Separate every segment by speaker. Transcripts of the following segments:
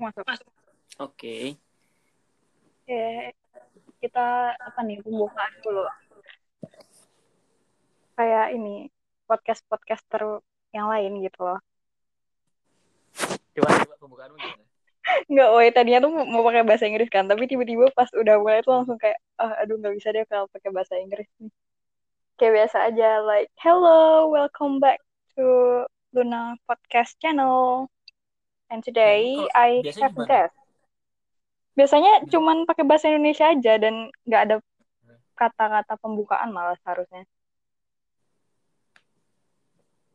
Speaker 1: masuk masuk.
Speaker 2: Oke.
Speaker 1: Oke, kita apa nih pembukaan dulu. Kayak ini podcast podcaster yang lain gitu loh.
Speaker 2: Coba coba pembukaanmu gimana?
Speaker 1: Nggak, woi tadinya tuh mau, mau pakai bahasa Inggris kan, tapi tiba-tiba pas udah mulai tuh langsung kayak, ah, aduh nggak bisa deh kalau pakai bahasa Inggris nih. Kayak biasa aja, like, hello, welcome back to Luna Podcast Channel. And today
Speaker 2: kalau
Speaker 1: I have
Speaker 2: gimana?
Speaker 1: guest. Biasanya
Speaker 2: Bisa.
Speaker 1: cuman pakai bahasa Indonesia aja dan nggak ada kata-kata pembukaan malah seharusnya.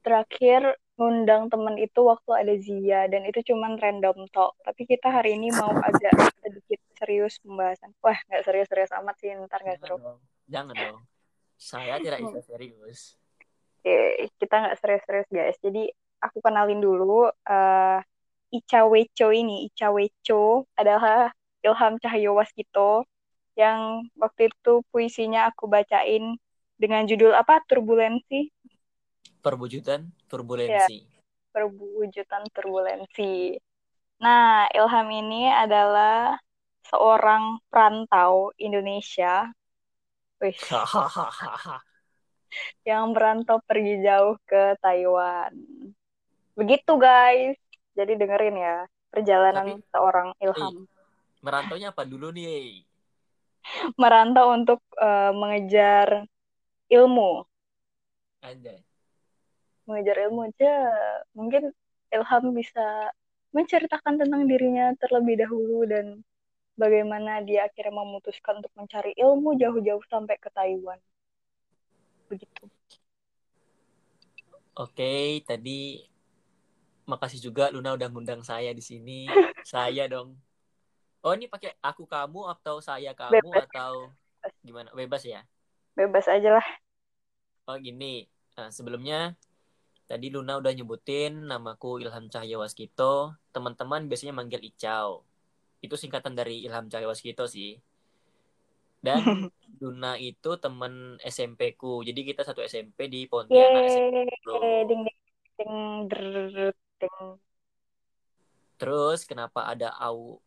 Speaker 1: Terakhir ngundang temen itu waktu ada Zia dan itu cuman random talk. Tapi kita hari ini mau agak sedikit serius pembahasan. Wah, nggak serius-serius amat sih, ntar nggak seru.
Speaker 2: dong. Jangan dong. Saya tidak bisa serius.
Speaker 1: Oke, kita nggak serius-serius guys. Jadi aku kenalin dulu eh Ica Weco ini. Ica Weco adalah Ilham Cahyo Waskito yang waktu itu puisinya aku bacain dengan judul apa? Turbulensi,
Speaker 2: Perwujudan turbulensi.
Speaker 1: perwujudan turbulensi. Nah, Ilham ini adalah seorang perantau Indonesia. Wih, yang merantau pergi jauh ke Taiwan. Begitu guys. Jadi dengerin ya perjalanan
Speaker 2: Tapi-
Speaker 1: seorang Ilham
Speaker 2: Merantaunya apa dulu nih?
Speaker 1: merantau untuk eh, mengejar ilmu,
Speaker 2: Anjay.
Speaker 1: mengejar ilmu aja. Mungkin Ilham bisa menceritakan tentang dirinya terlebih dahulu dan bagaimana dia akhirnya memutuskan untuk mencari ilmu jauh-jauh sampai ke Taiwan. Begitu.
Speaker 2: Oke, tadi makasih juga Luna udah ngundang saya di sini. saya dong. Oh, ini pakai aku kamu atau saya kamu
Speaker 1: Bebas.
Speaker 2: atau gimana? Bebas ya?
Speaker 1: Bebas aja lah.
Speaker 2: Oh, gini. Nah, sebelumnya tadi Luna udah nyebutin namaku Ilham Cahya Waskito. Teman-teman biasanya manggil Icau. Itu singkatan dari Ilham Cahya Waskito sih. Dan Luna itu temen SMP ku. Jadi kita satu SMP di Pontianak SMP.
Speaker 1: Yeay, ding ding ding drrrr, ding.
Speaker 2: Terus kenapa ada au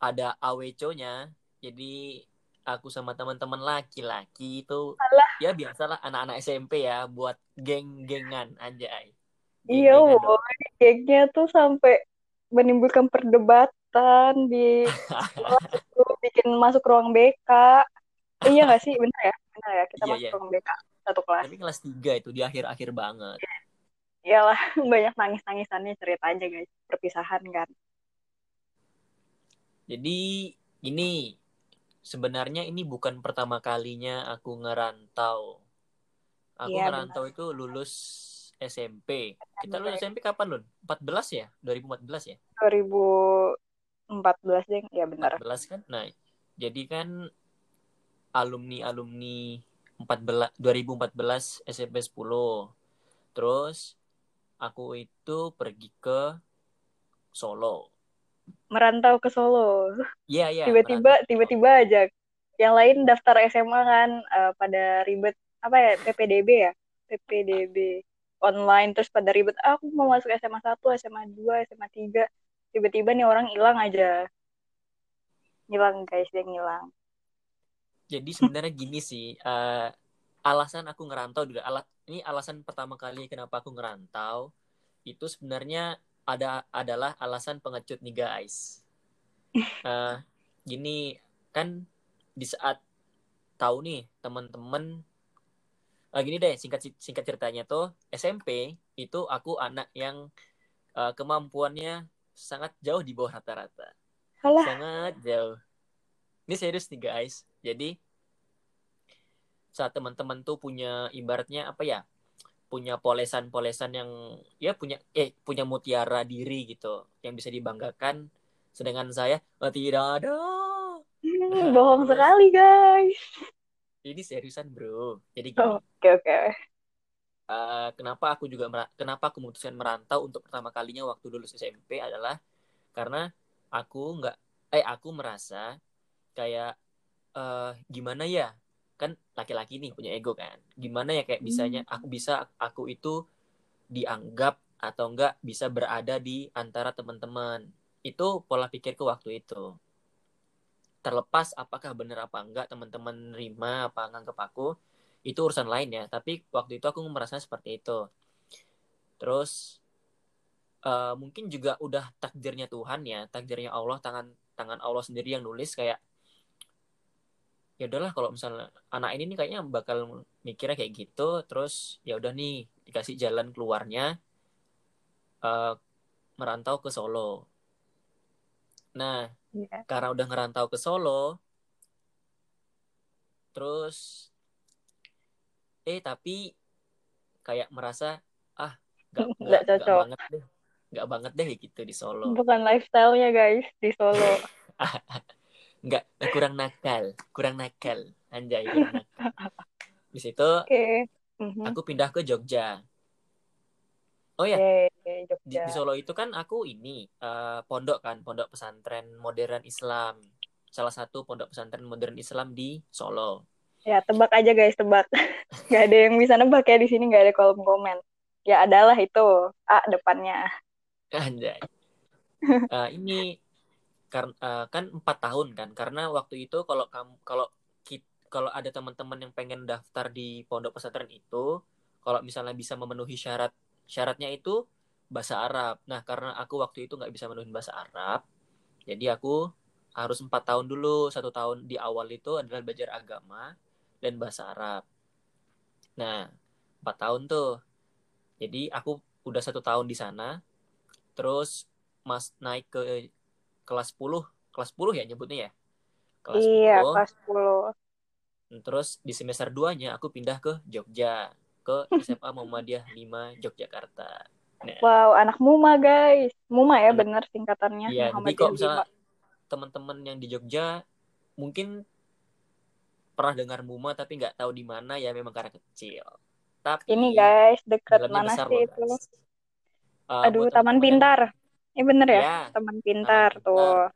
Speaker 2: ada aweco-nya? Jadi aku sama teman-teman laki-laki itu
Speaker 1: Alah.
Speaker 2: ya biasalah anak-anak SMP ya buat geng-gengan anjay.
Speaker 1: Iya, woy. Gengnya tuh sampai menimbulkan perdebatan di tuh, bikin masuk ruang BK. Eh, iya nggak sih? Benar ya? Benar ya? Kita
Speaker 2: Iya,
Speaker 1: masuk
Speaker 2: iya.
Speaker 1: ruang BK satu kelas.
Speaker 2: Tapi kelas 3 itu di akhir-akhir banget.
Speaker 1: Iyalah, banyak nangis-nangisannya cerita aja guys. Perpisahan kan.
Speaker 2: Jadi ini sebenarnya ini bukan pertama kalinya aku ngerantau. Aku
Speaker 1: Iya,
Speaker 2: ngerantau itu lulus SMP. Kita lulus SMP kapan, Lun? 14 ya? 2014 ya?
Speaker 1: 2014 deh, ya benar.
Speaker 2: 14 kan? Nah, jadi kan alumni-alumni 14 2014 SMP 10. Terus aku itu pergi ke Solo.
Speaker 1: Merantau ke Solo.
Speaker 2: Iya, iya.
Speaker 1: Tiba-tiba,
Speaker 2: merantau.
Speaker 1: tiba-tiba aja. Yang lain daftar SMA kan eh, pada ribet apa ya PPDB ya PPDB online terus pada ribet "Ah, aku mau masuk SMA 1, SMA 2, SMA 3 tiba-tiba nih orang hilang aja ngilang guys dia ngilang
Speaker 2: Jadi sebenarnya gini sih, eh, alasan aku ngerantau juga alat ini alasan pertama kali kenapa aku ngerantau itu sebenarnya ada adalah alasan pengecut nih guys. Eh, gini kan di saat tahu nih teman-teman eh, gini deh singkat singkat ceritanya tuh SMP itu aku anak yang eh, kemampuannya sangat jauh di bawah rata-rata sangat jauh. Ini serius nih guys. Jadi saat teman-teman tuh punya ibaratnya apa ya? Punya polesan-polesan yang ya punya eh punya mutiara diri gitu yang bisa dibanggakan. Sedangkan saya oh, tidak ada.
Speaker 1: hmm, bohong sekali guys
Speaker 2: Ini seriusan bro. Jadi
Speaker 1: Oh, oke oke
Speaker 2: eh, kenapa aku juga kenapa aku memutuskan merantau untuk pertama kalinya waktu lulus SMP adalah karena aku nggak eh aku merasa kayak eh gimana ya kan laki-laki nih punya ego kan. Gimana ya kayak bisanya aku bisa aku itu dianggap atau enggak bisa berada di antara teman-teman. Itu pola pikirku waktu itu. Terlepas apakah benar apa enggak teman-teman nerima apa nganggap aku itu urusan lain ya. Tapi waktu itu aku merasa seperti itu. Terus uh, mungkin juga udah takdirnya Tuhan ya takdirnya Allah tangan tangan Allah sendiri yang nulis kayak ya udahlah kalau misalnya anak ini nih kayaknya bakal mikirnya kayak gitu terus ya udah nih dikasih jalan keluarnya uh, merantau ke Solo. Nah yeah. karena udah ngerantau ke Solo terus eh tapi kayak merasa ah nggak nggak banget deh nggak banget deh gitu di Solo.
Speaker 1: Bukan lifestylenya guys di Solo
Speaker 2: nggak kurang nakal kurang nakal anjay kurang nakal di situ okay. mm-hmm. aku pindah ke Jogja Oh ya, okay, di, di Solo itu kan aku ini uh, pondok kan, pondok pesantren modern Islam. Salah satu pondok pesantren modern Islam di Solo.
Speaker 1: Ya, tebak aja guys, tebak. gak ada yang bisa nebak ya di sini, gak ada kolom komen. Ya adalah itu, A depannya.
Speaker 2: Anjay. uh, ini karena uh, kan empat tahun kan, karena waktu itu kalau kamu kalau kalau ada teman-teman yang pengen daftar di pondok pesantren itu, kalau misalnya bisa memenuhi syarat syaratnya itu bahasa Arab. Nah, karena aku waktu itu nggak bisa menulis bahasa Arab, jadi aku harus empat tahun dulu. Satu tahun di awal itu adalah belajar agama dan bahasa Arab. Nah, empat tahun tuh. Jadi aku udah satu tahun di sana, terus mas naik ke kelas 10, kelas 10 ya nyebutnya ya?
Speaker 1: Kelas iya, 10. kelas
Speaker 2: 10. Terus di semester 2-nya aku pindah ke Jogja ke SMA Muhammadiyah 5 Yogyakarta.
Speaker 1: Nah, wow, anak Muma guys. Muma ya anak, bener singkatannya.
Speaker 2: Iya, jadi kalau misalnya teman-teman yang di Jogja mungkin pernah dengar Muma tapi nggak tahu di mana ya memang karena kecil. Tapi
Speaker 1: ini guys dekat mana sih itu? Uh, Aduh, Taman Pintar. Ini bener ya? ya Taman Pintar taman tuh.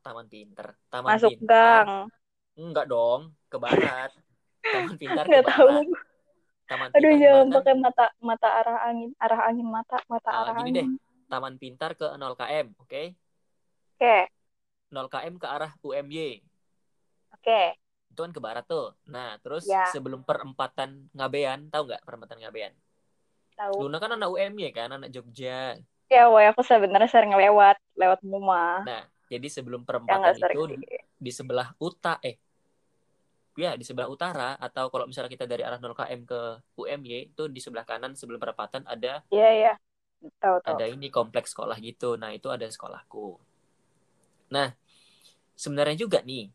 Speaker 2: Taman Pintar. Taman
Speaker 1: Masuk
Speaker 2: pintar.
Speaker 1: gang.
Speaker 2: Enggak dong, ke barat. Taman Pintar
Speaker 1: ke barat. Tahu. Taman Aduh Pintar jangan pakai mata mata arah angin, arah angin mata, mata uh, arah gini angin. deh.
Speaker 2: Taman Pintar ke 0 km, oke? Okay?
Speaker 1: Oke. Okay.
Speaker 2: 0 km ke arah UMY.
Speaker 1: Oke. Okay.
Speaker 2: Itu kan ke barat tuh. Nah, terus ya. sebelum perempatan Ngabean, tahu nggak perempatan Ngabean?
Speaker 1: Tahu.
Speaker 2: Luna kan anak UMY kan, anak Jogja.
Speaker 1: Ya, woy, aku sebenarnya sering lewat, lewat Muma.
Speaker 2: Nah, jadi sebelum perempatan itu di, di sebelah uta eh ya di sebelah utara atau kalau misalnya kita dari arah 0 km ke UMY itu di sebelah kanan sebelum perempatan ada
Speaker 1: Iya iya. Tahu tahu.
Speaker 2: Ada ini kompleks sekolah gitu. Nah, itu ada sekolahku. Nah, sebenarnya juga nih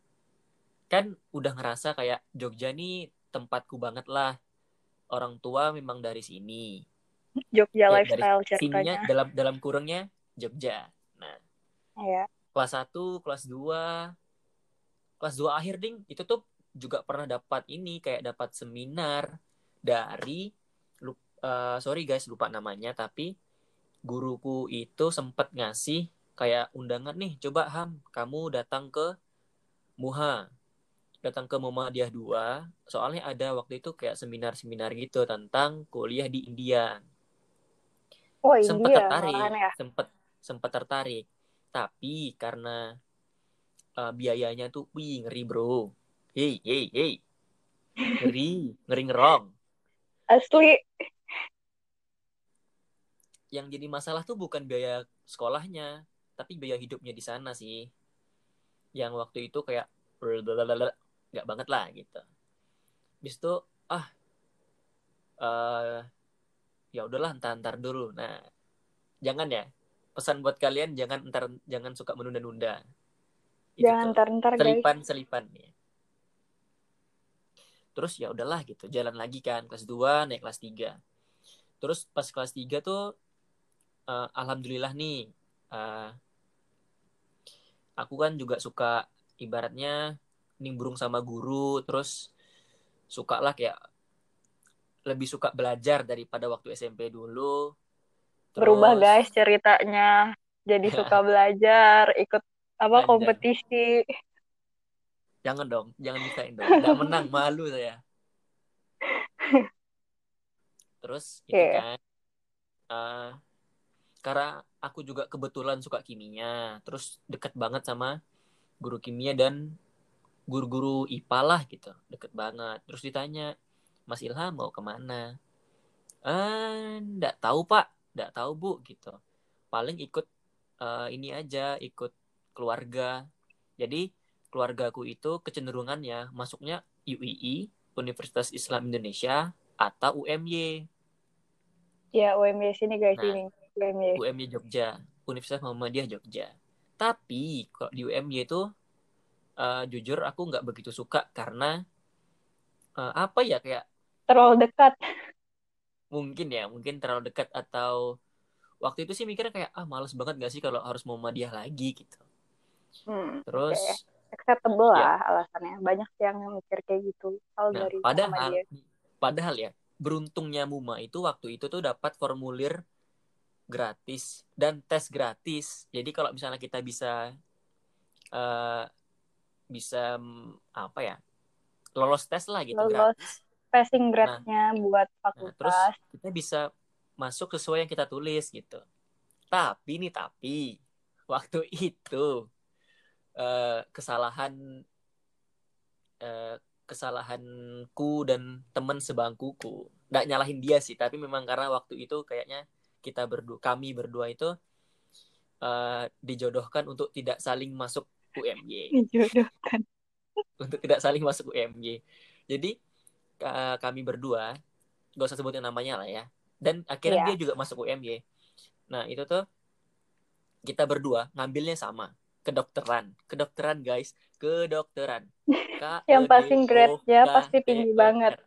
Speaker 2: kan udah ngerasa kayak Jogja nih tempatku banget lah. Orang tua memang dari sini.
Speaker 1: Jogja ya, lifestyle
Speaker 2: dari sininya dalam dalam kurungnya Jogja. Nah.
Speaker 1: Iya.
Speaker 2: Kelas 1, kelas 2, kelas 2 akhir ding itu tuh juga pernah dapat ini kayak dapat seminar dari uh, sorry guys lupa namanya tapi guruku itu sempat ngasih kayak undangan nih coba Ham kamu datang ke Muha datang ke Muhammadiyah 2 soalnya ada waktu itu kayak seminar-seminar gitu tentang kuliah di India.
Speaker 1: Oh,
Speaker 2: sempat
Speaker 1: India,
Speaker 2: tertarik, ya? sempat sempat tertarik. Tapi karena uh, biayanya tuh wih ngeri, Bro. Hei hei hei. Ngeri ngeri ngerong.
Speaker 1: Asli.
Speaker 2: Yang jadi masalah tuh bukan biaya sekolahnya tapi biaya hidupnya di sana sih. Yang waktu itu kayak nggak banget lah gitu. Bis itu ah uh, ya udahlah entar entar dulu. Nah jangan ya. Pesan buat kalian jangan entar jangan suka menunda-nunda.
Speaker 1: Jangan entar entar
Speaker 2: selipan guys. selipan ya. Terus ya udahlah gitu jalan lagi kan kelas 2 naik kelas 3 terus pas kelas 3 tuh uh, alhamdulillah nih uh, aku kan juga suka ibaratnya nimbrung sama guru terus suka lah kayak lebih suka belajar daripada waktu SMP dulu.
Speaker 1: Terus, berubah guys ceritanya. Jadi suka belajar ikut apa kompetisi.
Speaker 2: Jangan dong, jangan misain dong. Gak menang, malu saya. Terus itu yeah. kan, uh, karena aku juga kebetulan suka kimia. Terus deket banget sama guru kimia dan guru-guru IPA lah gitu. Deket banget. Terus ditanya Mas Ilham mau ke mana? Eh nggak tahu pak. Nggak tahu bu gitu. Paling ikut uh, ini aja ikut keluarga. Jadi keluargaku itu kecenderungannya masuknya UII Universitas Islam Indonesia atau UMY
Speaker 1: ya UMY sini guys
Speaker 2: Nah.
Speaker 1: ini UMY
Speaker 2: UMY Jogja, Universitas Muhammadiyah Jogja. Tapi kalau di UMY itu eh, jujur aku nggak begitu suka karena eh, apa ya kayak
Speaker 1: terlalu dekat
Speaker 2: mungkin ya mungkin terlalu dekat atau waktu itu sih mikirnya kayak ah males banget gak sih kalau harus Muhammadiyah lagi gitu.
Speaker 1: hmm.
Speaker 2: Terus
Speaker 1: acceptable
Speaker 2: Ya.
Speaker 1: lah alasannya banyak yang mikir kayak gitu kalau
Speaker 2: nah,
Speaker 1: dari
Speaker 2: padahal padahal ya beruntungnya Muma itu waktu itu tuh dapat formulir gratis dan tes gratis. Jadi kalau misalnya kita bisa eh bisa mm, apa ya lolos tes lah gitu
Speaker 1: Lolos
Speaker 2: gratis.
Speaker 1: Passing grade-nya buat
Speaker 2: Nah, terus
Speaker 1: fakultas
Speaker 2: kita bisa masuk sesuai yang kita tulis gitu. Tapi nih tapi waktu itu eh, kesalahan eh, kesalahanku dan teman sebangkuku. Nggak nyalahin dia sih, tapi memang karena waktu itu kayaknya kita berdua, kami berdua itu eh, dijodohkan untuk tidak saling masuk UMY
Speaker 1: dijodohkan
Speaker 2: untuk tidak saling masuk UMY. Jadi ka- kami berdua, gak usah sebutin namanya lah ya. Dan akhirnya
Speaker 1: Iya.
Speaker 2: dia juga masuk UMY. Nah itu tuh kita berdua ngambilnya sama, kedokteran, kedokteran guys, kedokteran.
Speaker 1: Yang passing grade-nya pasti tinggi banget.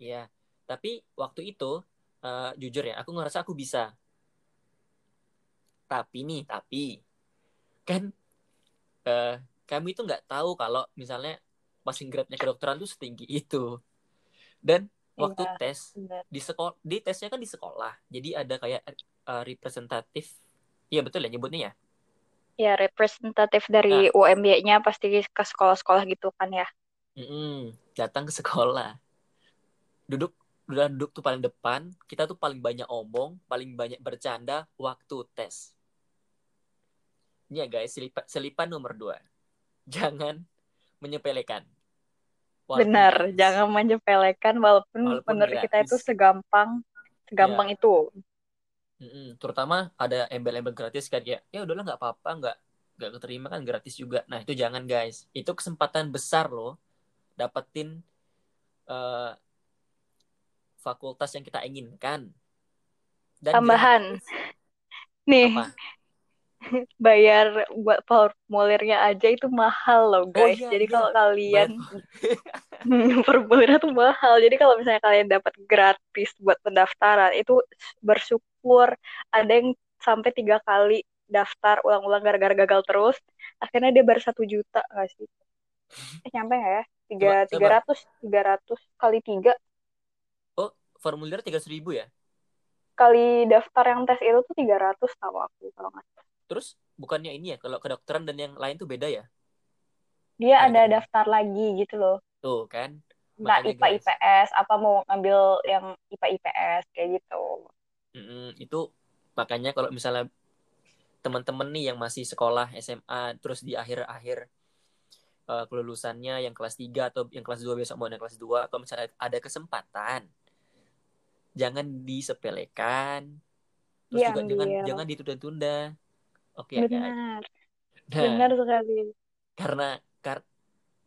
Speaker 2: Iya, tapi waktu itu eh, jujur ya, aku ngerasa aku bisa. Tapi nih, tapi kan eh, kami itu nggak tahu kalau misalnya passing grade-nya kedokteran tuh setinggi itu. Dan waktu
Speaker 1: Iya,
Speaker 2: tes
Speaker 1: benar.
Speaker 2: di sekolah, di tesnya kan di sekolah, jadi ada kayak eh, representatif. Iya betul ya nyebutnya ya.
Speaker 1: ya representatif dari UMY-nya pasti ke sekolah-sekolah gitu kan ya
Speaker 2: Mm-mm, datang ke sekolah. Duduk udah duduk tuh paling depan, kita tuh paling banyak omong, paling banyak bercanda waktu tes. Ini ya guys, selipan, selipan nomor dua. Jangan menyepelekan. Walaupun
Speaker 1: benar
Speaker 2: gratis.
Speaker 1: jangan menyepelekan walaupun,
Speaker 2: Walaupun
Speaker 1: menurut kita itu
Speaker 2: gratis.
Speaker 1: segampang segampang itu
Speaker 2: Mm-mm, Terutama ada embel-embel gratis kan ya, ya udahlah nggak apa-apa, nggak nggak keterima kan gratis juga. Nah itu jangan guys, itu kesempatan besar loh dapetin eh, fakultas yang kita inginkan. Dan
Speaker 1: tambahan
Speaker 2: gratis.
Speaker 1: nih
Speaker 2: Apa?
Speaker 1: bayar buat formulirnya aja itu mahal loh guys.
Speaker 2: iya,
Speaker 1: jadi
Speaker 2: iya.
Speaker 1: kalau kalian formulirnya tuh mahal. Jadi kalau misalnya kalian dapat gratis buat pendaftaran itu bersyukur. Ada yang sampai tiga kali daftar ulang-ulang gara-gara gagal terus akhirnya dia baru satu juta nggak sih? Eh nyampe nggak ya? Tiga tiga ratus tiga ratus kali tiga.
Speaker 2: Oh, formulir tiga ribu ya?
Speaker 1: kali daftar yang tes itu tuh tiga ratus tahu aku kalau nggak salah.
Speaker 2: Terus bukannya ini ya, kalau kedokteran dan yang lain tuh beda ya?
Speaker 1: dia
Speaker 2: Ada
Speaker 1: ada daftar lagi gitu loh
Speaker 2: Tuh kan?
Speaker 1: nah IPA
Speaker 2: guys.
Speaker 1: IPS apa mau ngambil yang IPA IPS kayak gitu
Speaker 2: Mm-mm, itu makanya kalau misalnya teman-teman nih yang masih sekolah SMA terus di akhir-akhir eh, kelulusannya yang kelas 3 atau yang kelas 2 besok mau yang kelas 2 kalau misalnya ada kesempatan jangan disepelekan terus juga
Speaker 1: Diambil.
Speaker 2: jangan jangan ditunda-tunda oke guys
Speaker 1: benar.
Speaker 2: Nah
Speaker 1: benar sekali.
Speaker 2: karena kar-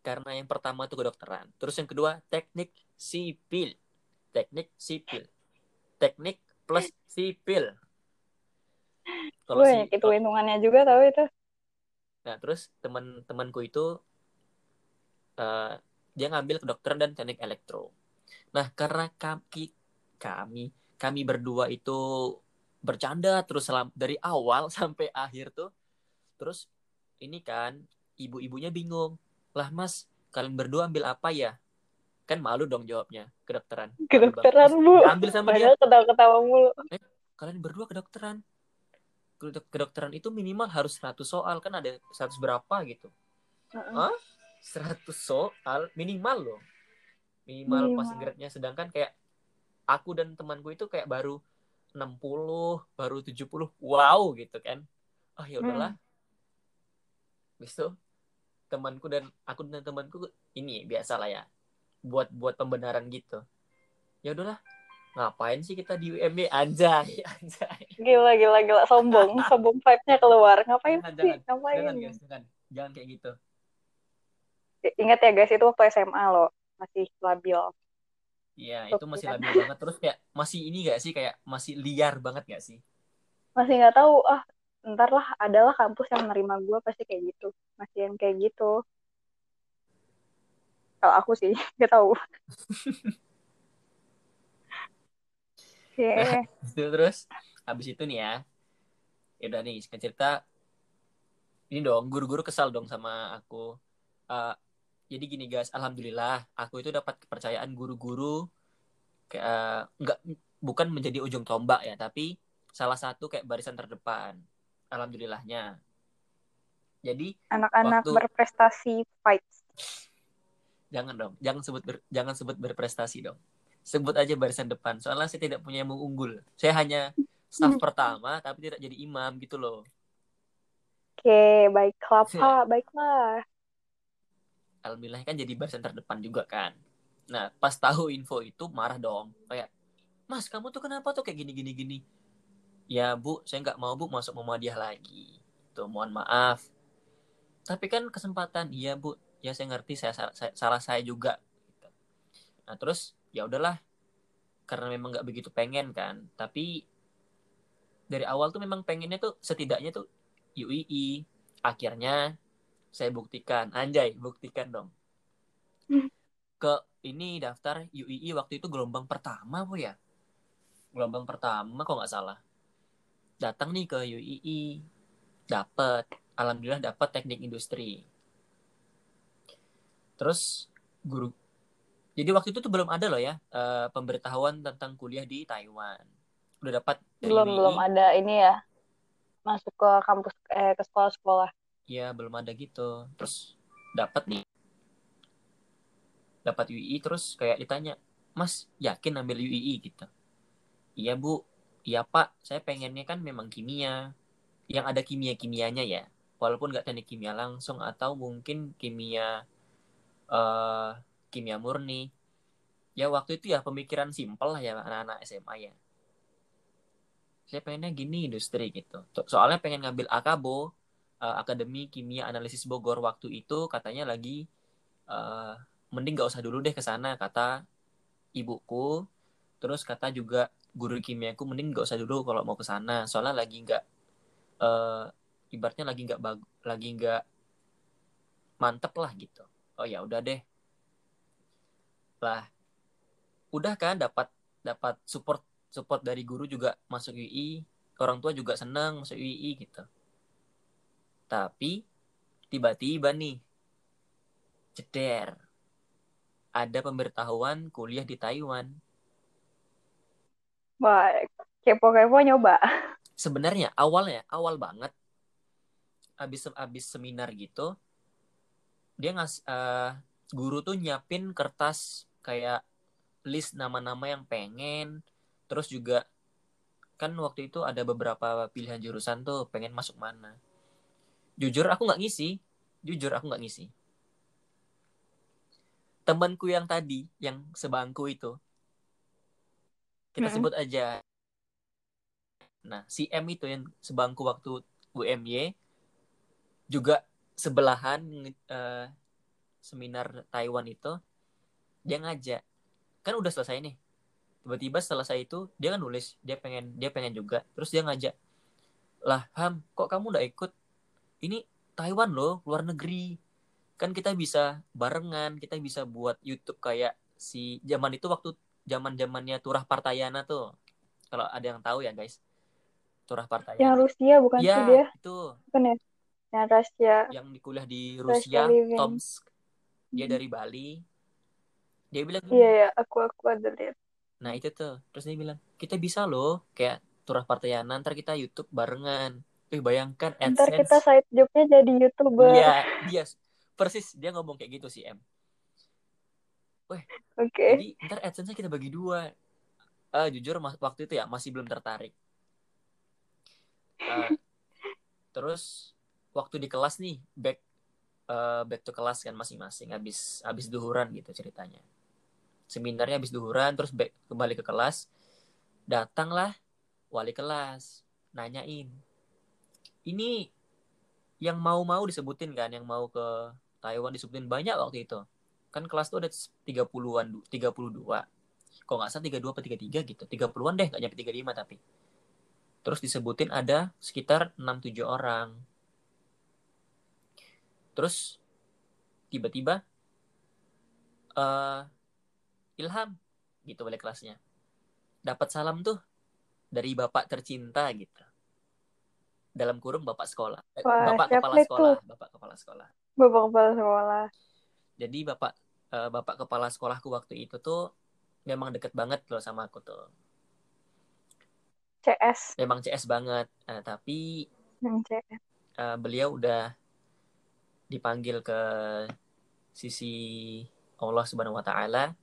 Speaker 2: karena yang pertama itu kedokteran. Terus yang kedua teknik sipil. Teknik sipil. Teknik plus sipil. Kalau si
Speaker 1: itu hitungannya juga tahu itu.
Speaker 2: Nah terus teman-temanku itu eh, dia ngambil kedokteran dan teknik elektro. Nah karena kami kami kami berdua itu bercanda terus selam, dari awal sampai akhir tuh. Terus ini kan ibu-ibunya bingung. Lah mas kalian berdua ambil apa ya? Kan malu dong jawabnya kedokteran
Speaker 1: kedokteran bu.
Speaker 2: ambil sama dia.
Speaker 1: Padahal ketawa-ketawa mulu.
Speaker 2: Kalian berdua kedokteran Kedok- kedokteran itu minimal harus 100 soal. Kan ada 100 berapa gitu?
Speaker 1: Heeh.
Speaker 2: Hah? 100 soal? Minimal loh. Minimal
Speaker 1: Minimal.
Speaker 2: passing grade-nya. Sedangkan kayak aku dan temanku itu kayak baru 60 baru 70 wow gitu kan. Oh ya udahlah. Hmm. itu temanku dan aku dan temanku ini biasa lah ya buat buat pembenaran gitu. Ya udahlah ngapain sih kita di UMB anjay anjay.
Speaker 1: Gila gila gila. Sombong sombong vibe-nya keluar. Ngapain jangan, sih?
Speaker 2: Jangan, ngapain? jangan guys jangan. Jangan kayak gitu.
Speaker 1: Ingat ya guys itu waktu SMA loh. Masih labil
Speaker 2: Iya, itu masih labil banget. Terus kayak masih ini gak sih kayak masih liar banget gak sih?
Speaker 1: Masih nggak tahu. Ah, ntar lah adalah kampus yang menerima gue pasti kayak gitu. Masih yang kayak gitu. Kalau aku sih nggak tahu.
Speaker 2: yeah. nah, itu terus habis itu nih ya. Ya udah nih, cerita ini dong, guru-guru kesal dong sama aku. Uh, jadi gini guys alhamdulillah aku itu dapat kepercayaan guru-guru kayak nggak bukan menjadi ujung tombak ya tapi salah satu kayak barisan terdepan alhamdulillahnya. Jadi
Speaker 1: anak-anak waktu... berprestasi fight.
Speaker 2: Jangan dong jangan sebut ber... jangan sebut berprestasi dong. Sebut aja barisan depan soalnya saya tidak punya yang unggul. Saya hanya staff pertama tapi tidak jadi imam gitu loh.
Speaker 1: Oke baiklah pak baiklah
Speaker 2: alhamdulillah kan jadi barisan terdepan juga kan. Nah pas tahu info itu marah dong. Kayak mas kamu tuh kenapa tuh kayak gini gini gini? Ya bu saya nggak mau bu masuk Muhammadiyah lagi. Tuh mohon maaf. Tapi kan kesempatan. Iya bu. Ya saya ngerti saya, saya salah saya juga. Nah terus ya udahlah. Karena memang nggak begitu pengen kan. Tapi dari awal tuh memang pengennya tuh setidaknya tuh UII akhirnya saya buktikan. Anjay buktikan dong. Hmm. ke ini daftar UII waktu itu gelombang pertama bu ya? Gelombang pertama kok nggak salah. Datang nih ke UII dapat alhamdulillah dapat teknik industri. Terus guru jadi waktu itu tuh belum ada loh ya uh, pemberitahuan tentang kuliah di Taiwan. Udah dapat
Speaker 1: belum UII. belum ada ini ya. Masuk ke kampus eh ke sekolah-sekolah
Speaker 2: ya belum ada gitu. Terus dapat nih. Dapat UI terus kayak ditanya mas yakin ambil UI gitu. Iya bu. Iya pak. Saya pengennya kan memang kimia. Yang ada kimia kimianya ya. Walaupun nggak teknik kimia langsung atau mungkin kimia uh, kimia murni. Ya waktu itu ya pemikiran simpel lah ya anak-anak SMA ya. Saya pengennya gini industri gitu. Soalnya pengen ngambil akabo uh, Akademi Kimia Analisis Bogor waktu itu katanya lagi uh, mending gak usah dulu deh ke sana kata ibuku. Terus kata juga guru kimiaku mending gak usah dulu kalau mau ke sana soalnya lagi nggak uh, ibaratnya lagi nggak bag lagi nggak mantep lah gitu. Oh ya udah deh. Lah udah kan dapat dapat support support dari guru juga masuk UI orang tua juga senang masuk UI gitu tapi tiba-tiba nih, ceder. Ada pemberitahuan kuliah di Taiwan.
Speaker 1: Wah, kepo-kepo nyoba.
Speaker 2: Sebenarnya awalnya, awal banget, abis abis seminar gitu, dia ngas uh, guru tuh nyiapin kertas kayak list nama-nama yang pengen, terus juga kan waktu itu ada beberapa pilihan jurusan tuh pengen masuk mana jujur aku nggak ngisi. Jujur aku nggak ngisi. Temanku yang tadi yang sebangku itu. Kita hmm. sebut aja. Nah si M itu yang sebangku waktu UMY juga sebelahan uh, seminar Taiwan itu dia ngajak. Kan udah selesai nih. Tiba-tiba selesai itu dia kan nulis. Dia pengen dia pengen juga. Terus dia ngajak lah Ham kok kamu udah ikut ini Taiwan loh luar negeri. Kan kita bisa barengan kita bisa buat YouTube kayak si zaman itu waktu zaman zamannya Turah Partayana tuh. Kalau ada yang tahu ya guys. Turah Partayana.
Speaker 1: Yang Rusia bukan ya, sih dia?
Speaker 2: itu.
Speaker 1: Bukan ya? Yang Rusia.
Speaker 2: Yang kuliah di Rusia Tomsk. Dia dari Bali. Dia bilang
Speaker 1: iya ya aku aku ada lihat.
Speaker 2: Nah itu tuh. Terus dia bilang kita bisa loh kayak Turah Partayana ntar kita YouTube barengan Eh bayangkan
Speaker 1: AdSense. Ntar kita side jobnya jadi youtuber.
Speaker 2: Iya, dia persis dia ngomong kayak gitu sih M. Weh,
Speaker 1: Oke. Okay.
Speaker 2: Jadi ntar AdSense kita bagi dua. uh, jujur waktu itu ya masih belum tertarik uh, terus waktu di kelas nih back uh, back to kelas kan masing-masing habis habis duhuran gitu ceritanya seminarnya habis duhuran terus back, kembali ke kelas datanglah wali kelas nanyain ini yang mau-mau disebutin kan yang mau ke Taiwan disebutin banyak waktu itu. Kan kelas tuh ada 30-an 32 kok nggak salah 32 atau 33 gitu? 30-an deh nggak nyampe 35 tapi. Terus disebutin ada sekitar 6-7 orang. Terus tiba-tiba uh, Ilham gitu balik kelasnya. Dapat salam tuh dari bapak tercinta gitu dalam kurung bapak sekolah eh, Wah, bapak kepala itu? sekolah bapak kepala sekolah.
Speaker 1: Bapak kepala sekolah.
Speaker 2: Jadi bapak uh, bapak kepala sekolahku waktu itu tuh memang deket banget loh sama aku tuh.
Speaker 1: CS
Speaker 2: memang CS banget. Uh, tapi
Speaker 1: CS.
Speaker 2: Uh, beliau udah dipanggil ke sisi Allah Subhanahu Wa Taala.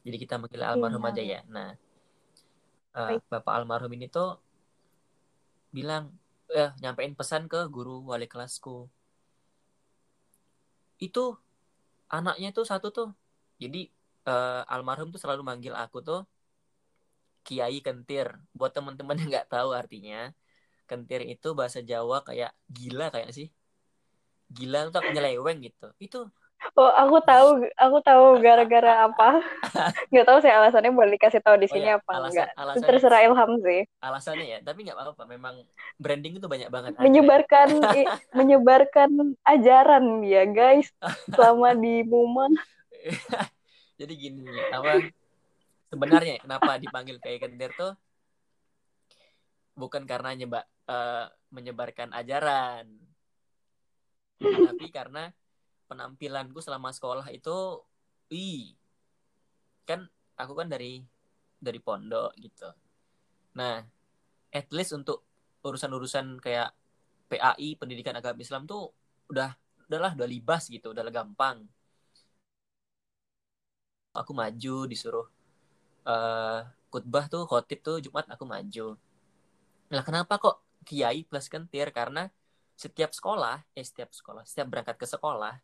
Speaker 2: Jadi kita manggil almarhum aja ya. Nah uh, bapak almarhum ini tuh bilang eh nyampein pesan ke guru wali kelasku. Itu anaknya tuh satu tuh. Jadi uh, almarhum tuh selalu manggil aku tuh Kiai Kentir. Buat teman-teman yang nggak tahu artinya Kentir itu bahasa Jawa kayak gila kayak sih? Gila tuh nyeleweng gitu. Itu
Speaker 1: Oh, aku tahu, aku tahu gara-gara apa. Nggak tahu sih alasannya boleh dikasih tahu di oh sini oh, ya. apa alasan, enggak. Alasannya, Terserah Ilham sih.
Speaker 2: Alasannya ya, tapi nggak apa-apa. Memang branding itu banyak banget.
Speaker 1: Menyebarkan i, menyebarkan ajaran ya, guys. Selama di Muman.
Speaker 2: Jadi gini, apa sebenarnya kenapa dipanggil kayak Kendir tuh bukan karena nyebak uh, menyebarkan ajaran. tapi karena penampilanku selama sekolah itu ih kan aku kan dari dari pondok gitu. Nah at least untuk urusan-urusan kayak PAI pendidikan agama Islam tuh udah udahlah udah libas gitu udah gampang. Aku maju disuruh uh, khutbah tuh khotib tuh Jumat aku maju. Nah kenapa kok kiai plus kentir? Karena setiap sekolah eh setiap sekolah setiap berangkat ke sekolah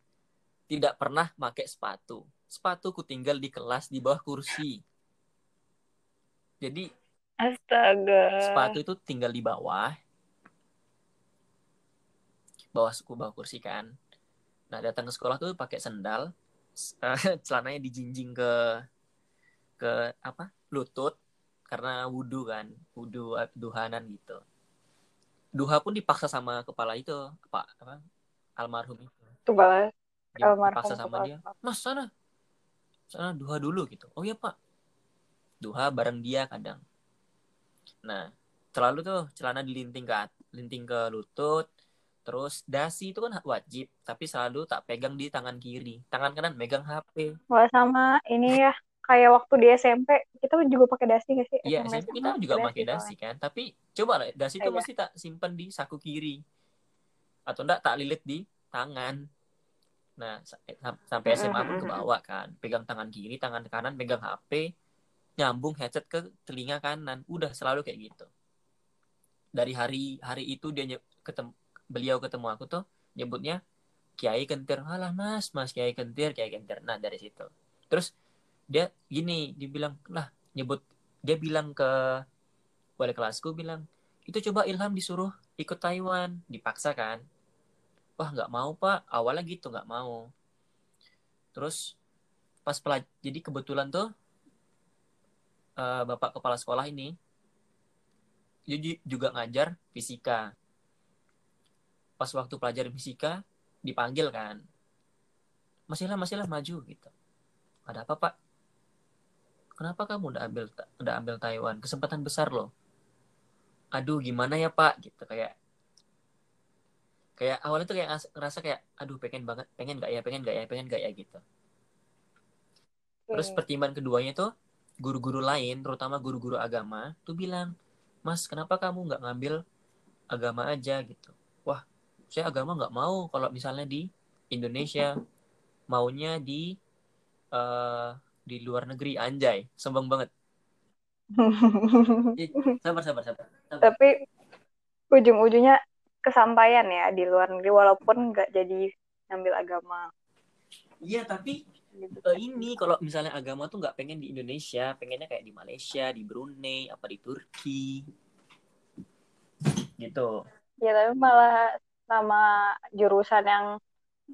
Speaker 2: tidak pernah pakai sepatu. Sepatu ku tinggal di kelas di bawah kursi. Jadi
Speaker 1: Astaga.
Speaker 2: Sepatu itu tinggal di bawah. Bawah suku bawah kursi kan. Nah, datang ke sekolah tuh pakai sendal, celananya dijinjing ke ke apa? lutut karena wudhu kan, wudhu duhanan gitu. Duha pun dipaksa sama kepala itu, apa apa almarhum itu.
Speaker 1: Kepala
Speaker 2: dia dipaksa sama dia. Mas sana. Sana duha dulu gitu. Oh iya pak. Duha bareng dia kadang. Nah selalu tuh celana dilinting ke linting ke lutut terus dasi itu kan wajib tapi selalu tak pegang di tangan kiri. Tangan kanan megang HP
Speaker 1: wah sama ini ya kayak waktu di SMP kita juga pakai dasi gak sih?
Speaker 2: Iya SMP kita juga pakai dasi kan tapi coba lah dasi itu iya. mesti tak simpan di saku kiri. Atau enggak tak lilit di tangan Nah, eh, sampai SMA pun ke bawah kan. Pegang tangan kiri, tangan kanan pegang HP, nyambung headset ke telinga kanan. Udah selalu kayak gitu. Dari hari hari itu dia ketemu beliau ketemu aku tuh nyebutnya Kiai Kentir. Alah Mas, Mas Kiai Kentir, Kiai Kentir. Nah, dari situ. Terus dia gini, dibilang, "Lah, nyebut dia bilang ke wali kelasku bilang, "Itu coba Ilham disuruh ikut Taiwan." Dipaksa kan wah nggak mau pak. Awalnya gitu nggak mau. Terus pas pelaj jadi kebetulan tuh uh, bapak kepala sekolah ini jadi juga ngajar fisika. Pas waktu pelajaran fisika dipanggil kan. Masih lah masih lah maju gitu. Ada apa pak? Kenapa kamu udah ambil udah ambil Taiwan? Kesempatan besar loh. Aduh gimana ya pak? Gitu kayak kayak awalnya tuh kayak ngerasa kayak aduh pengen banget pengen gak ya pengen gak ya pengen gak ya gitu. Terus pertimbangan keduanya tuh guru-guru lain terutama guru-guru agama tuh bilang mas kenapa kamu nggak ngambil agama aja? Gitu. Wah saya agama nggak mau kalau misalnya di Indonesia. Maunya di uh, di luar negeri. Anjay sombong banget. Sabar sabar sabar, sabar.
Speaker 1: Tapi ujung-ujungnya kesampaian ya di luar negeri walaupun nggak jadi ngambil agama.
Speaker 2: Iya tapi
Speaker 1: gitu.
Speaker 2: eh, ini kalau misalnya agama tuh nggak pengen di Indonesia pengennya kayak di Malaysia di Brunei apa di Turki. Gitu.
Speaker 1: Ya tapi malah sama jurusan yang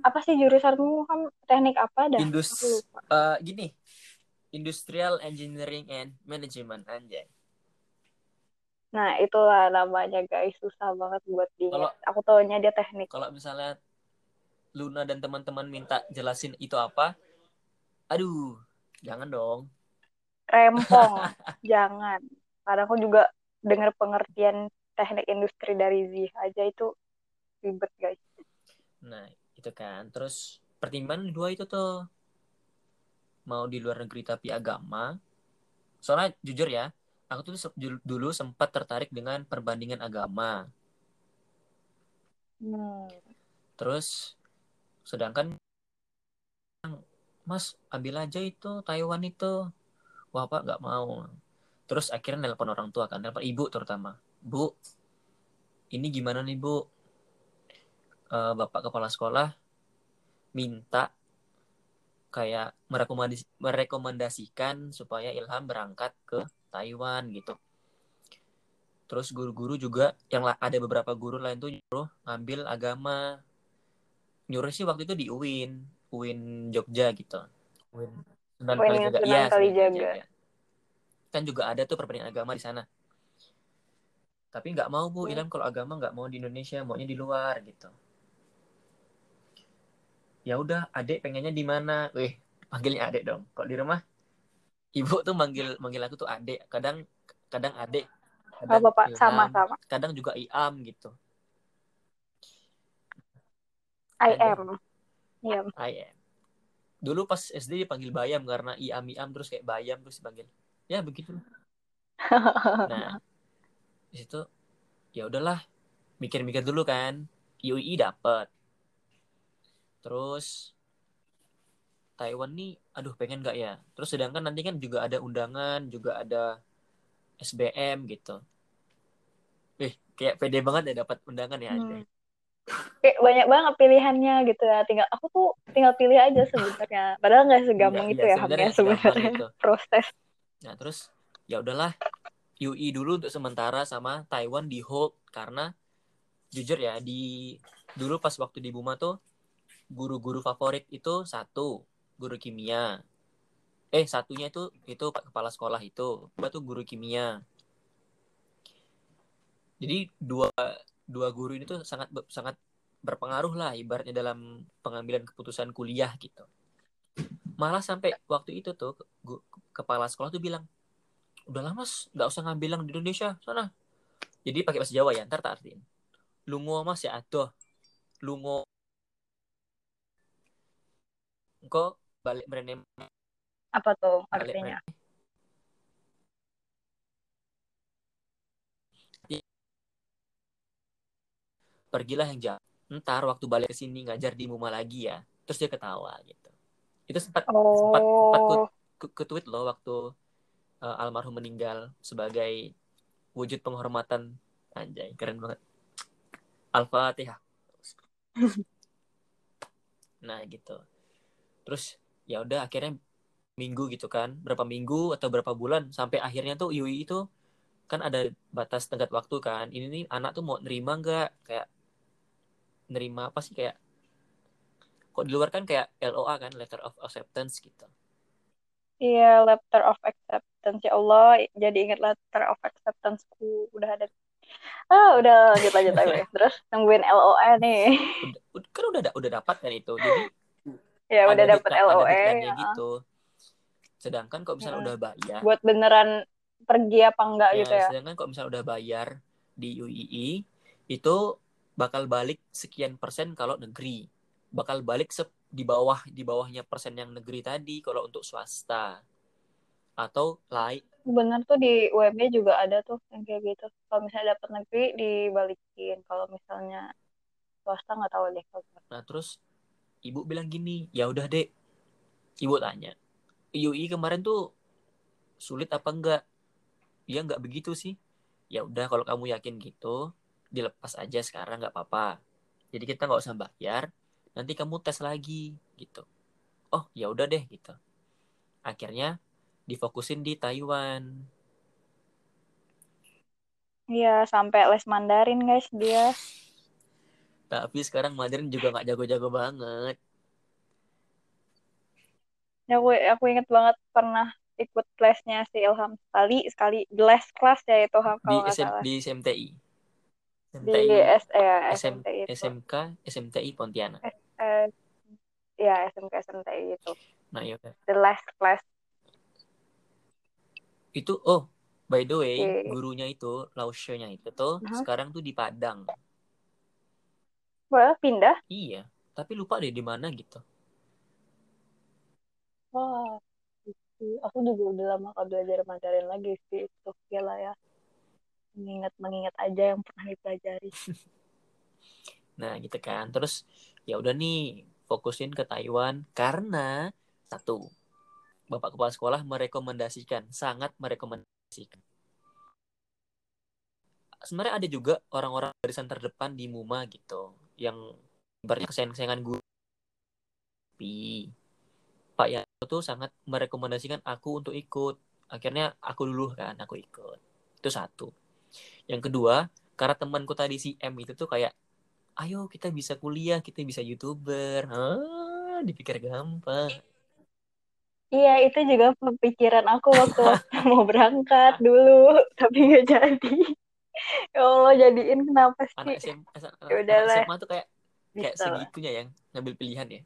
Speaker 1: apa sih jurusanmu? Kan teknik apa dah?
Speaker 2: Indus eh, gini. Industrial Engineering and Management anjay
Speaker 1: Nah itulah namanya guys susah banget buat diingat.
Speaker 2: Kalau-
Speaker 1: Aku taunya dia teknik.
Speaker 2: kalau misalnya Luna dan teman-teman minta jelasin itu apa aduh jangan dong
Speaker 1: Rempong, jangan. Karena aku juga dengar pengertian teknik industri dari Z aja itu ribet guys.
Speaker 2: Nah, itu kan. Terus pertimbangan dua itu tuh mau di luar negeri tapi agama. Soalnya jujur ya, aku tuh dulu sempat tertarik dengan perbandingan agama.
Speaker 1: Hmm.
Speaker 2: Terus sedangkan Mas ambil aja itu Taiwan itu. Wah Pak nggak mau. Terus akhirnya nelpon orang tua kan, nelpon ibu terutama. Bu, ini gimana nih Bu? Eh, Bapak kepala sekolah minta kayak merekomendasi, merekomendasikan supaya Ilham berangkat ke Taiwan gitu. Terus guru-guru juga yang ada beberapa guru lain tuh nyuruh ngambil agama. Nyuruh sih waktu itu di UIN, UIN Jogja gitu. UIN Sunan
Speaker 1: UIN
Speaker 2: Kalijaga. Iya,
Speaker 1: Kalijaga.
Speaker 2: Kalijaga. Kan juga ada tuh perbandingan agama di sana. Tapi nggak mau Bu,
Speaker 1: Hmm.
Speaker 2: Ilham kalau agama nggak mau di Indonesia, maunya di luar gitu. Ya udah, adek pengennya di mana? Wih, panggilnya adek dong. Kalau di rumah, ibu tuh manggil manggil aku tuh adek. Kadang kadang adek,
Speaker 1: Oh,
Speaker 2: kadang
Speaker 1: Bapak
Speaker 2: Ilham,
Speaker 1: sama-sama.
Speaker 2: kadang juga Iam gitu.
Speaker 1: I am. Iya.
Speaker 2: I am. Dulu pas SD dipanggil Bayam karena Iam Iam terus kayak Bayam terus dipanggil. Ya begitu. Nah, di situ ya udahlah mikir-mikir dulu kan. IUI dapet. Terus Taiwan nih, aduh pengen nggak ya? Terus sedangkan nanti kan juga ada undangan, juga ada SBM gitu. Eh, kayak pede banget ya dapat undangan ya.
Speaker 1: Hmm. Kayak banyak banget pilihannya gitu ya. Tinggal aku tuh tinggal pilih aja sebenarnya. Padahal nggak segampang itu
Speaker 2: iya,
Speaker 1: ya
Speaker 2: sebenarnya
Speaker 1: sebenarnya
Speaker 2: itu.
Speaker 1: proses.
Speaker 2: Nah, terus ya udahlah UI dulu untuk sementara sama Taiwan di hold karena jujur ya di dulu pas waktu di Buma tuh guru-guru favorit itu satu guru kimia. Eh satunya itu itu kepala sekolah itu, dua tuh guru kimia. Jadi dua dua guru ini tuh sangat sangat berpengaruh lah ibaratnya dalam pengambilan keputusan kuliah gitu. Malah sampai waktu itu tuh kepala sekolah tuh bilang, udahlah mas, nggak usah ngambil yang di Indonesia sana. Jadi pakai bahasa Jawa ya, ntar tak artiin. Lungo mas ya adoh, lungo. Engko balik berenem
Speaker 1: Apa tuh artinya?
Speaker 2: pergilah yang jauh. Ntar waktu balik ke sini ngajar di Muma lagi ya. Terus dia ketawa gitu. Itu sempat sempat sempat ku,
Speaker 1: Oh,
Speaker 2: ku, ku tweet loh waktu uh, almarhum meninggal sebagai wujud penghormatan anjay keren banget. Al-Fatihah. Nah gitu. Terus ya udah akhirnya minggu gitu kan, berapa minggu atau berapa bulan sampai akhirnya tuh UI itu kan ada batas tenggat waktu kan. Ini nih anak tuh mau nerima nggak kayak nerima apa sih kayak kok di luar kan kayak LOA kan letter of acceptance gitu.
Speaker 1: iya letter of acceptance ya Allah. Jadi ingat letter of acceptanceku udah ada. Ah, udah lanjut lanjut aja. Terus nungguin LOE nih.
Speaker 2: Udah- kan udah udah dapat kan itu. Jadi
Speaker 1: Ya udah
Speaker 2: ada
Speaker 1: LOE. ya.
Speaker 2: gitu. Sedangkan kalau misalnya
Speaker 1: Hmm.
Speaker 2: udah bayar
Speaker 1: Buat beneran pergi apa enggak
Speaker 2: Ya,
Speaker 1: gitu ya.
Speaker 2: sedangkan kalau misalnya udah bayar di UII itu bakal balik sekian persen kalau negeri. Bakal balik sep- di bawah di bawahnya persen yang negeri tadi kalau untuk swasta. Atau lain
Speaker 1: Bener tuh di UMB juga ada tuh yang kayak gitu. Kalau misalnya dapat negeri dibalikin. Kalau misalnya swasta nggak tahu deh. kalau
Speaker 2: nah terus ibu bilang gini, "Ya udah, Dek." Ibu tanya, "UI kemarin tuh sulit apa enggak?" ya nggak begitu sih ya udah kalau kamu yakin gitu dilepas aja sekarang nggak apa-apa jadi kita nggak usah bayar nanti kamu tes lagi gitu oh ya udah deh gitu akhirnya difokusin di Taiwan
Speaker 1: Iya, sampai les Mandarin guys dia.
Speaker 2: Tapi sekarang Mandarin juga nggak jago-jago banget.
Speaker 1: Ya, aku aku inget banget pernah ikut lesnya si Ilham sekali sekali the last class ya itu Ham,
Speaker 2: di
Speaker 1: kalau nggak
Speaker 2: SM,
Speaker 1: salah.
Speaker 2: di SMTI
Speaker 1: di
Speaker 2: SMTI
Speaker 1: S ya
Speaker 2: SM,
Speaker 1: SMT itu.
Speaker 2: SMK SMTI Pontianak.
Speaker 1: S, eh, ya SMK SMTI itu.
Speaker 2: Nah ya udah.
Speaker 1: the last class.
Speaker 2: Itu oh by the way
Speaker 1: Oke.
Speaker 2: gurunya itu Laushe-nya itu tuh
Speaker 1: Hah?
Speaker 2: sekarang tuh di Padang
Speaker 1: Wah, pindah.
Speaker 2: Iya tapi lupa deh di mana gitu.
Speaker 1: Wah aku juga udah lama gak belajar Mandarin lagi sih itu ya lah ya. Mengingat mengingat aja yang pernah dipelajari.
Speaker 2: Nah, gitu kan. Terus ya udah nih fokusin ke Taiwan karena satu Bapak Kepala Sekolah merekomendasikan, sangat merekomendasikan. Sebenarnya ada juga orang-orang barisan terdepan di MUMA gitu yang ibaratnya kesayang-kesayangan guru. Tapi Pak Yanto tuh sangat merekomendasikan aku untuk ikut. Akhirnya aku dulu kan, aku ikut. Itu satu. Yang kedua, karena temanku tadi si M itu tuh kayak ayo kita bisa kuliah, kita bisa youtuber. Ah, dipikir gampang.
Speaker 1: iya itu juga pemikiran aku waktu waktu mau berangkat dulu tapi nggak jadi ya Allah jadiin kenapa
Speaker 2: Anak
Speaker 1: sih
Speaker 2: SM, anak
Speaker 1: Ya udahlah.
Speaker 2: SMA tuh kayak kayak
Speaker 1: bisa lah.
Speaker 2: segitunya yang ngambil pilihan ya.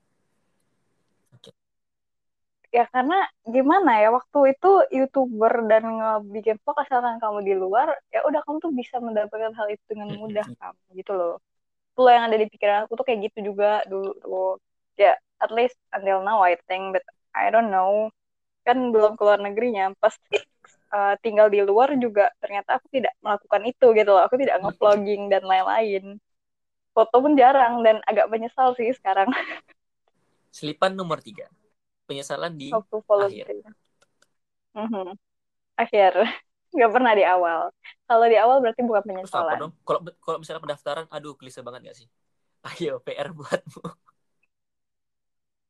Speaker 1: ya karena gimana ya waktu itu youtuber dan ngebikin vlog asalkan kamu di luar ya udah kamu tuh bisa mendapatkan hal itu dengan mudah kamu gitu loh itu loh yang ada di pikiran aku tuh kayak gitu juga dulu tuh ya at least until now I think but I don't know kan belum keluar negerinya pas uh, tinggal di luar juga ternyata aku tidak melakukan itu gitu loh aku tidak ngevlogging dan lain-lain foto pun jarang dan agak menyesal sih sekarang
Speaker 2: Selipan nomor tiga. Penyesalan di
Speaker 1: waktu volunteer. Mhm. Akhir. Nggak pernah di awal. Kalau di awal berarti bukan
Speaker 2: terus apa
Speaker 1: penyesalan.
Speaker 2: Kalau kalau misalnya pendaftaran, aduh klise banget gak sih? Ayo PR buatmu.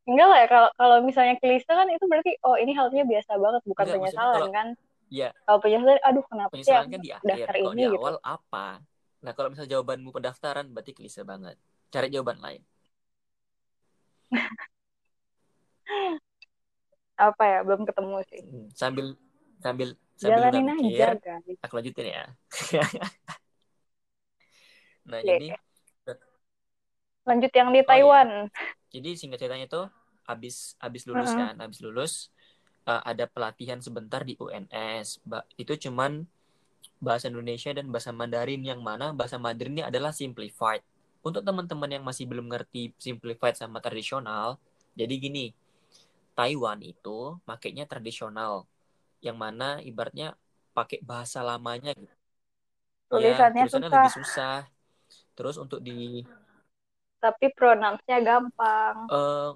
Speaker 1: Enggak lah ya, kalau kalau misalnya klise kan itu berarti oh ini halnya biasa banget, bukan
Speaker 2: Enggak,
Speaker 1: penyesalan
Speaker 2: kalau-
Speaker 1: kan.
Speaker 2: Ya,
Speaker 1: Kalau penyesalan, aduh kenapa sih
Speaker 2: penyesalan kan di akhir. Kalau
Speaker 1: ini
Speaker 2: di
Speaker 1: gitu.
Speaker 2: awal apa? Nah, kalau misalnya jawabanmu pendaftaran, berarti klise banget. Cari jawaban lain.
Speaker 1: Apa ya, belum ketemu sih.
Speaker 2: Hmm, Sambil sambil sambil
Speaker 1: Jalanin
Speaker 2: mikir,
Speaker 1: aja
Speaker 2: aku lanjutin ya. nah,
Speaker 1: Oke.
Speaker 2: jadi
Speaker 1: Lanjut yang di
Speaker 2: Oh, iya.
Speaker 1: Taiwan.
Speaker 2: jadi singkat ceritanya tuh habis habis lulus
Speaker 1: Mm-mm.
Speaker 2: kan, habis lulus uh, ada pelatihan sebentar di UNS. Ba- itu cuman bahasa Indonesia dan bahasa Mandarin yang mana bahasa Mandarinnya adalah simplified. Untuk teman-teman yang masih belum ngerti simplified sama tradisional, jadi gini, Taiwan itu makainya tradisional, yang mana ibaratnya pakai bahasa lamanya gitu. Ya,
Speaker 1: Tulisannya
Speaker 2: tulisannya
Speaker 1: susah,
Speaker 2: lebih susah. Terus untuk di
Speaker 1: tapi pronounce-nya gampang.
Speaker 2: eh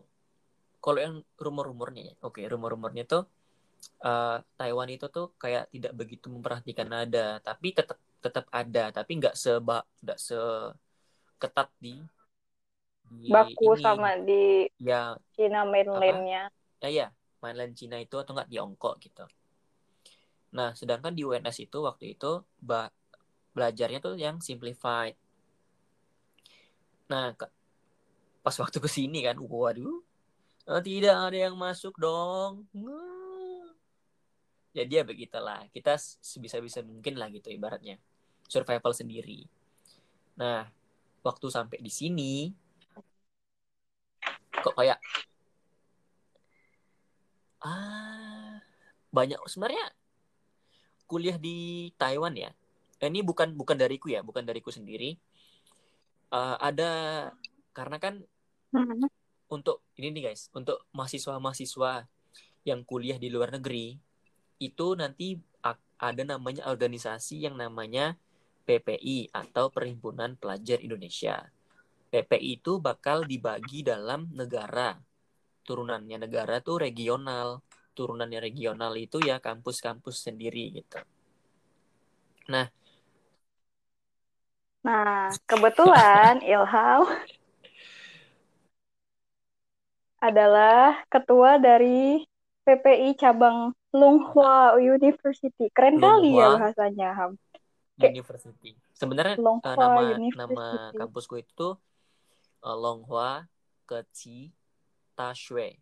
Speaker 2: kalau yang rumor-rumornya ya, oke rumor-rumornya tuh eh, Taiwan itu tuh kayak tidak begitu memperhatikan nada, tapi tetap tetap ada, tapi nggak seba nggak seketat di di
Speaker 1: Baku
Speaker 2: ini
Speaker 1: sama di
Speaker 2: ya
Speaker 1: Cina mainland-nya.
Speaker 2: ya ya mainland Cina itu atau nggak Tiongkok gitu. Nah sedangkan di UNS itu waktu itu ba- belajarnya tuh yang simplified. Nah ke- pas waktu ke sini kan, waduh, eh, tidak ada yang masuk dong. Hmm. Jadi ya begitulah, kita sebisa-bisa mungkin lah gitu ibaratnya. Survival sendiri. Nah, waktu sampai di sini, kok kayak, ah, banyak sebenarnya kuliah di Taiwan ya. Eh, Ini bukan bukan dariku ya, bukan dariku sendiri. Eh, ada karena kan
Speaker 1: Mhm.
Speaker 2: Untuk ini nih guys, untuk mahasiswa-mahasiswa yang kuliah di luar negeri itu nanti ada namanya organisasi yang namanya PPI atau Perhimpunan Pelajar Indonesia. PPI itu bakal dibagi dalam negara. Turunannya negara tuh regional. Turunannya regional itu ya kampus-kampus sendiri gitu. Nah,
Speaker 1: Nah, kebetulan Ilham adalah ketua dari PPI cabang Longhua University. Keren kali ya
Speaker 2: Longhua
Speaker 1: bahasanya, Ham.
Speaker 2: University. Sebenarnya
Speaker 1: Longhua
Speaker 2: nama nama
Speaker 1: University.
Speaker 2: kampusku itu eh, Longhua Keci Tashui.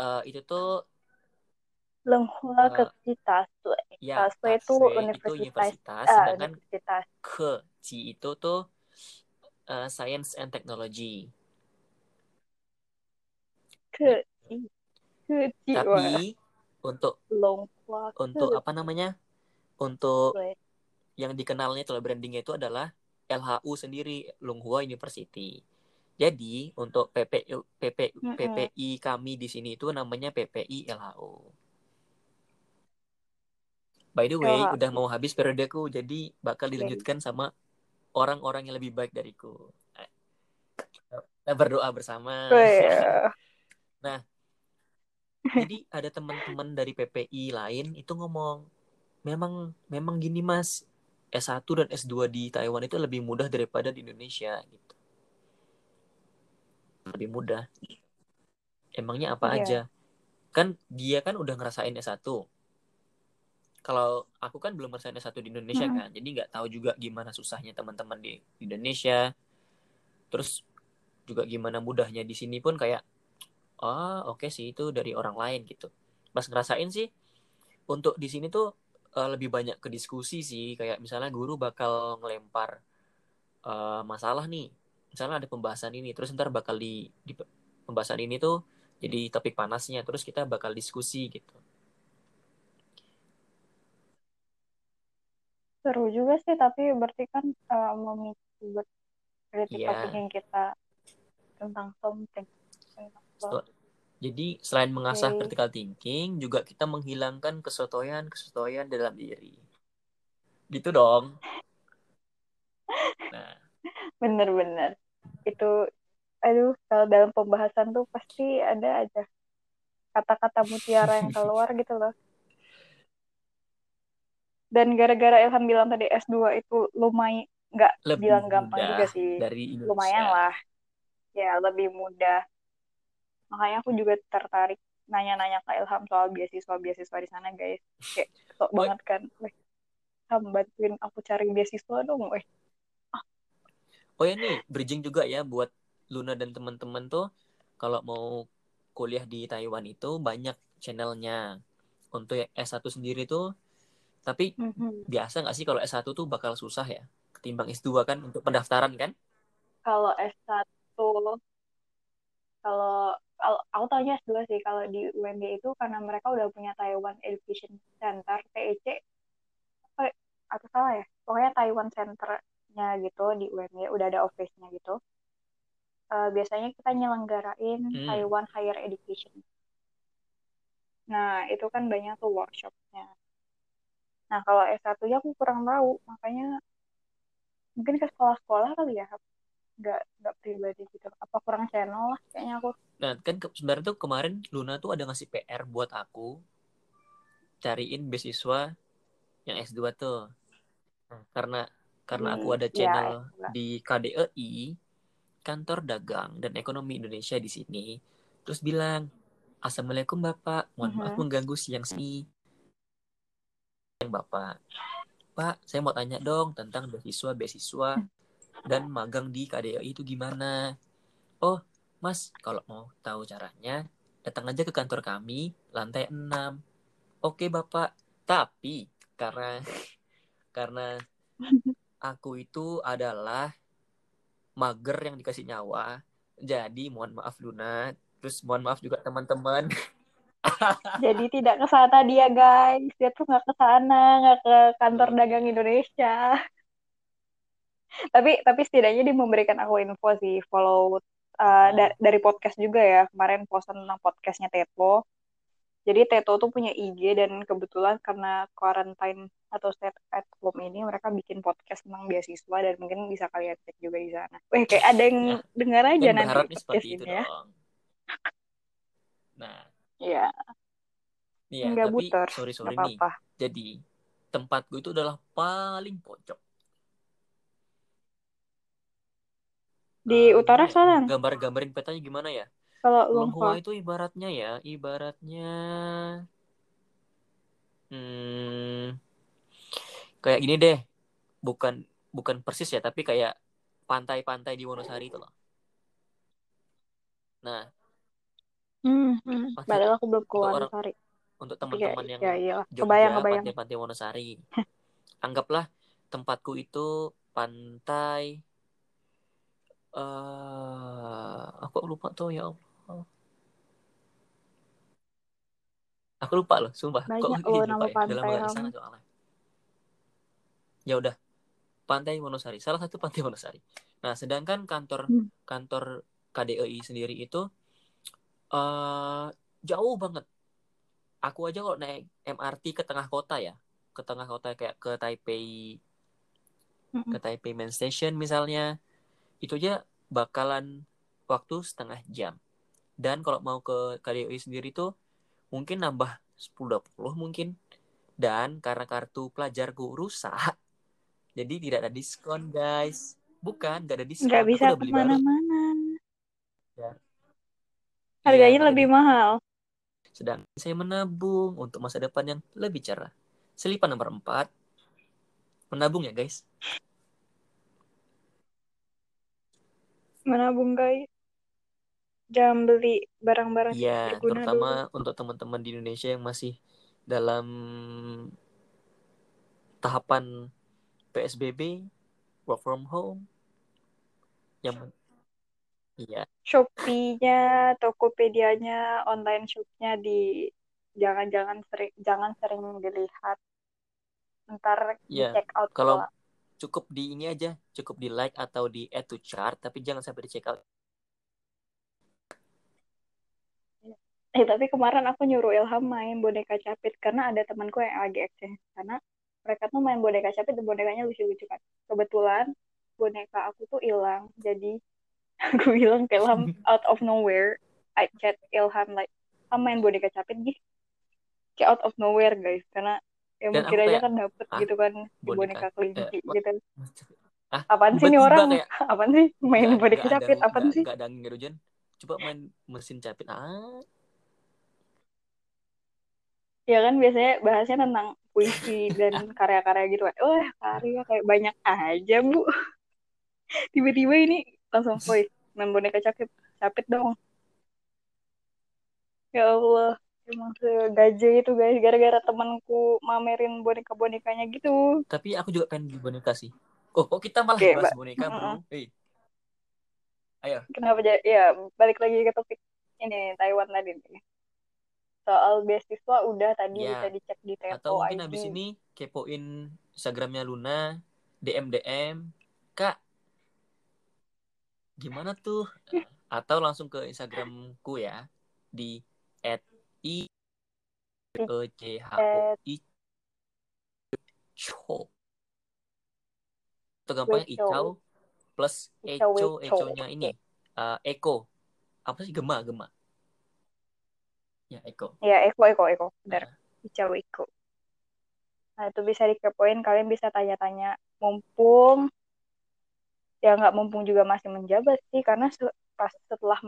Speaker 2: Eh, itu tuh
Speaker 1: Longhua
Speaker 2: Eh,
Speaker 1: Keci Tasue.
Speaker 2: ya
Speaker 1: Tasue itu
Speaker 2: Tashui itu
Speaker 1: universitas.
Speaker 2: universitas,
Speaker 1: ah,
Speaker 2: sedangkan
Speaker 1: universitas.
Speaker 2: Keci itu tuh eh, Science and Technology.
Speaker 1: Keci. Wah,
Speaker 2: Tapi untuk untuk apa namanya? Untuk yang dikenalnya itu brandingnya itu adalah LHU sendiri Longhua University. Jadi untuk PPI PP,
Speaker 1: Mm-mm.
Speaker 2: PPI kami di sini itu namanya PPI LHU. By the way,
Speaker 1: LHU.
Speaker 2: udah mau habis periodeku, jadi bakal dilanjutkan sama orang-orang yang lebih baik dariku. Kita berdoa bersama.
Speaker 1: Weh,
Speaker 2: Jadi ada teman-teman dari PPI lain itu ngomong, memang memang gini Mas, S1 dan S2 di Taiwan itu lebih mudah daripada di Indonesia gitu. Lebih mudah. Emangnya apa
Speaker 1: Iya.
Speaker 2: aja? Kan dia kan udah ngerasain S1. Kalau aku kan belum ngerasain S1 di Indonesia
Speaker 1: Mm-mm.
Speaker 2: kan, jadi nggak tahu juga gimana susahnya teman-teman di di Indonesia. Terus juga gimana mudahnya di sini pun kayak, ah oke sih itu dari orang lain gitu. Pas ngerasain sih, untuk di sini tuh eh, lebih banyak ke diskusi sih, kayak misalnya guru bakal ngelempar eh, masalah nih, misalnya ada pembahasan ini, terus ntar bakal di, di pembahasan ini tuh jadi topik panasnya, terus kita bakal diskusi gitu.
Speaker 1: Seru juga sih, tapi berarti kan eh, memicu critical
Speaker 2: Iya.
Speaker 1: thinking kita tentang something. Tentang
Speaker 2: So- Jadi selain mengasah
Speaker 1: Oke.
Speaker 2: critical thinking, juga kita menghilangkan kesotoyan-kesotoyan dalam diri. Gitu dong. Nah,
Speaker 1: Bener-bener. Itu, aduh, kalau dalam pembahasan tuh pasti ada aja kata-kata mutiara yang keluar gitu loh. Dan gara-gara Ilham bilang tadi S2 itu lumayan, nggak
Speaker 2: lebih
Speaker 1: bilang gampang juga sih.
Speaker 2: dari Indonesia.
Speaker 1: Lumayan lah. Ya, lebih mudah. Makanya aku juga tertarik nanya-nanya ke Ilham soal beasiswa-beasiswa di sana, guys. Kayak sok banget kan. Weh, Ilham bantuin aku cari beasiswa dong, weh.
Speaker 2: Oh ya nih, bridging juga ya buat Luna dan teman-teman tuh kalau mau kuliah di Taiwan itu banyak channelnya. Untuk yang S1 sendiri tuh, tapi
Speaker 1: Mhm.
Speaker 2: biasa nggak sih kalau S1 tuh bakal susah ya? Ketimbang S2 kan untuk pendaftaran kan?
Speaker 1: Kalau S1, kalau kalau aku tahunya S2 sih, kalau di UMB itu karena mereka udah punya Taiwan Education Center, TEC, apa, atau salah ya? Pokoknya Taiwan Center-nya gitu di UMB, udah ada office-nya gitu. Eh, biasanya kita nyelenggarain
Speaker 2: Hmm.
Speaker 1: Taiwan Higher Education. Nah, itu kan banyak tuh workshop-nya. Nah, kalau S1-nya aku kurang tahu, makanya mungkin ke sekolah-sekolah kali ya, nggak nggak pribadi gitu. Apa kurang channel lah, kayaknya aku.
Speaker 2: Nah, kan ke- sebenarnya tuh kemarin Luna tuh ada ngasih PR buat aku cariin beasiswa yang S2 tuh. Nah, karena karena aku
Speaker 1: Di-
Speaker 2: ada
Speaker 1: ya,
Speaker 2: channel
Speaker 1: S2.
Speaker 2: di KDEI, Kantor Dagang dan Ekonomi Indonesia di sini, terus bilang, Assalamualaikum Bapak, mohon maaf
Speaker 1: Mhm.
Speaker 2: mengganggu siang sini. Bapak, Pak, saya mau tanya dong tentang beasiswa-beasiswa dan magang di KDEI itu gimana? Oh, Mas, kalau mau tahu caranya, datang aja ke kantor kami, lantai 6. Oke, Bapak. Tapi karena karena aku itu adalah mager yang dikasih nyawa, jadi mohon maaf Luna, terus mohon maaf juga teman-teman.
Speaker 1: Jadi tidak ke sana dia, guys. Dia tuh nggak ke sana, nggak ke kantor
Speaker 2: Iya.
Speaker 1: dagang Indonesia. tapi tapi setidaknya dia memberikan aku info sih, follow uh,
Speaker 2: Hmm.
Speaker 1: da- dari podcast juga ya. Kemarin posan tentang podcastnya Teto. Jadi Teto tuh punya IG dan kebetulan karena quarantine atau stay at home ini mereka bikin podcast tentang beasiswa dan mungkin bisa kalian cek juga di sana. Weh, kayak ada yang
Speaker 2: Ya,
Speaker 1: dengar aja nanti podcast
Speaker 2: seperti itu
Speaker 1: ini ya.
Speaker 2: dong. Nah,
Speaker 1: Iya,
Speaker 2: iya, tapi
Speaker 1: buter,
Speaker 2: sorry sorry nih.
Speaker 1: apa-apa.
Speaker 2: Jadi tempatku itu adalah paling pojok.
Speaker 1: Di
Speaker 2: Eh,
Speaker 1: utara
Speaker 2: gimana ya?
Speaker 1: selatan.
Speaker 2: Gambar-gambarin petanya gimana ya?
Speaker 1: Kalau
Speaker 2: Longhua itu ibaratnya ya, ibaratnya hmm, kayak gini deh. Bukan bukan persis ya, tapi kayak pantai-pantai di Wonosari itu loh. Nah,
Speaker 1: Hmm, hmm. Padahal aku belum ke Wonosari.
Speaker 2: untuk teman-teman yang
Speaker 1: ya iya,
Speaker 2: Jogja,
Speaker 1: kebayang, kebayang.
Speaker 2: pantai-pantai Wonosari. Anggaplah tempatku itu pantai eh aku lupa tuh ya Allah. Aku lupa loh, sumpah. Kok
Speaker 1: Banyak
Speaker 2: jadi
Speaker 1: loh
Speaker 2: lupa
Speaker 1: nama
Speaker 2: ya?
Speaker 1: Pantai
Speaker 2: gak di sana soalnya. Ya udah, Pantai Wonosari. Salah satu Pantai Wonosari. Nah, sedangkan kantor
Speaker 1: Hmm.
Speaker 2: kantor KDEI sendiri itu eh jauh banget. Aku aja kalau naik MRT ke tengah kota ya, ke tengah kota kayak ke Taipei,
Speaker 1: Mm-mm.
Speaker 2: ke Taipei Main Station misalnya, itu aja bakalan waktu setengah jam. Dan kalau mau ke KDEI sendiri tuh mungkin nambah 10-20 mungkin. Dan karena kartu pelajarku rusak, jadi tidak ada diskon guys. Bukan, gak ada diskon. Aku
Speaker 1: bisa
Speaker 2: ke
Speaker 1: mana-mana.
Speaker 2: Ya.
Speaker 1: Harganya
Speaker 2: ada
Speaker 1: lebih
Speaker 2: diskon.
Speaker 1: mahal.
Speaker 2: Sedang saya menabung untuk masa depan yang lebih cerah. Selipan nomor 4. Menabung ya guys.
Speaker 1: Menabung guys. Jangan beli barang-barang
Speaker 2: Iya,
Speaker 1: berguna
Speaker 2: terutama
Speaker 1: dulu.
Speaker 2: untuk teman-teman di Indonesia yang masih dalam tahapan PSBB, work from home. Yang iya,
Speaker 1: Shopee-nya, Tokopedia-nya, online shop-nya di jangan-jangan sering jangan sering dilihat. Ntar di
Speaker 2: iya.
Speaker 1: check out
Speaker 2: Kalau. Cukup di ini aja, cukup di like atau di add to chart, tapi jangan sampai di check out.
Speaker 1: Eh tapi kemarin aku nyuruh Ilham main boneka capit karena ada temanku yang lagi exchange sana. Mereka tuh main boneka capit dan bonekanya lucu-lucu kan. Kebetulan boneka aku tuh hilang. Jadi aku bilang ke Ilham out of nowhere. I chat Ilham like, "Ham main boneka capit gih. Kayak out of nowhere guys. Karena ya
Speaker 2: Dan
Speaker 1: mungkin aja kan dapet
Speaker 2: ah,
Speaker 1: gitu kan
Speaker 2: boneka,
Speaker 1: boneka
Speaker 2: eh,
Speaker 1: kelinci
Speaker 2: wah,
Speaker 1: gitu.
Speaker 2: ah,
Speaker 1: Apaan sih nih orang?
Speaker 2: kayak
Speaker 1: Apaan sih main
Speaker 2: nggak
Speaker 1: boneka capit? Apaan
Speaker 2: nggak
Speaker 1: sih?
Speaker 2: nggak ada angin hujan. Coba main mesin capit. Ah,
Speaker 1: Ya kan biasanya bahasnya tentang puisi dan karya-karya gitu kan. Wah karya kayak banyak aja bu. Tiba-tiba ini langsung, woi main boneka capit, capit dong. Ya Allah, emang segaje itu guys. Gara-gara temanku mamerin boneka-bonekanya gitu.
Speaker 2: tapi aku juga pengen beli boneka sih. Oh, kok kita malah
Speaker 1: Oke,
Speaker 2: bahas boneka,
Speaker 1: Mm-mm.
Speaker 2: bro? Hei, ayo.
Speaker 1: Kenapa jadi? Ya balik lagi ke topik ini Taiwan tadi. Soal beasiswa udah tadi
Speaker 2: Ya,
Speaker 1: bisa dicek di
Speaker 2: atau
Speaker 1: Tepo
Speaker 2: mungkin
Speaker 1: ID.
Speaker 2: habis ini kepoin Instagramnya Luna, DM DM, kak, gimana tuh? Atau langsung ke Instagramku ya di @i e c h o i cho. Atau gampangnya. Icau plus Eco,
Speaker 1: Wecho.
Speaker 2: Econya ini eh, Eko. Apa sih Gema, Gema? Ya, Eko.
Speaker 1: Ya, Eko, Eko, Eko. Benar.
Speaker 2: Nah,
Speaker 1: Hijau Eko. Nah, itu bisa dikepoin. Kalian bisa tanya-tanya. Mumpung, ya nggak mumpung juga masih menjabat sih. Karena pas setelah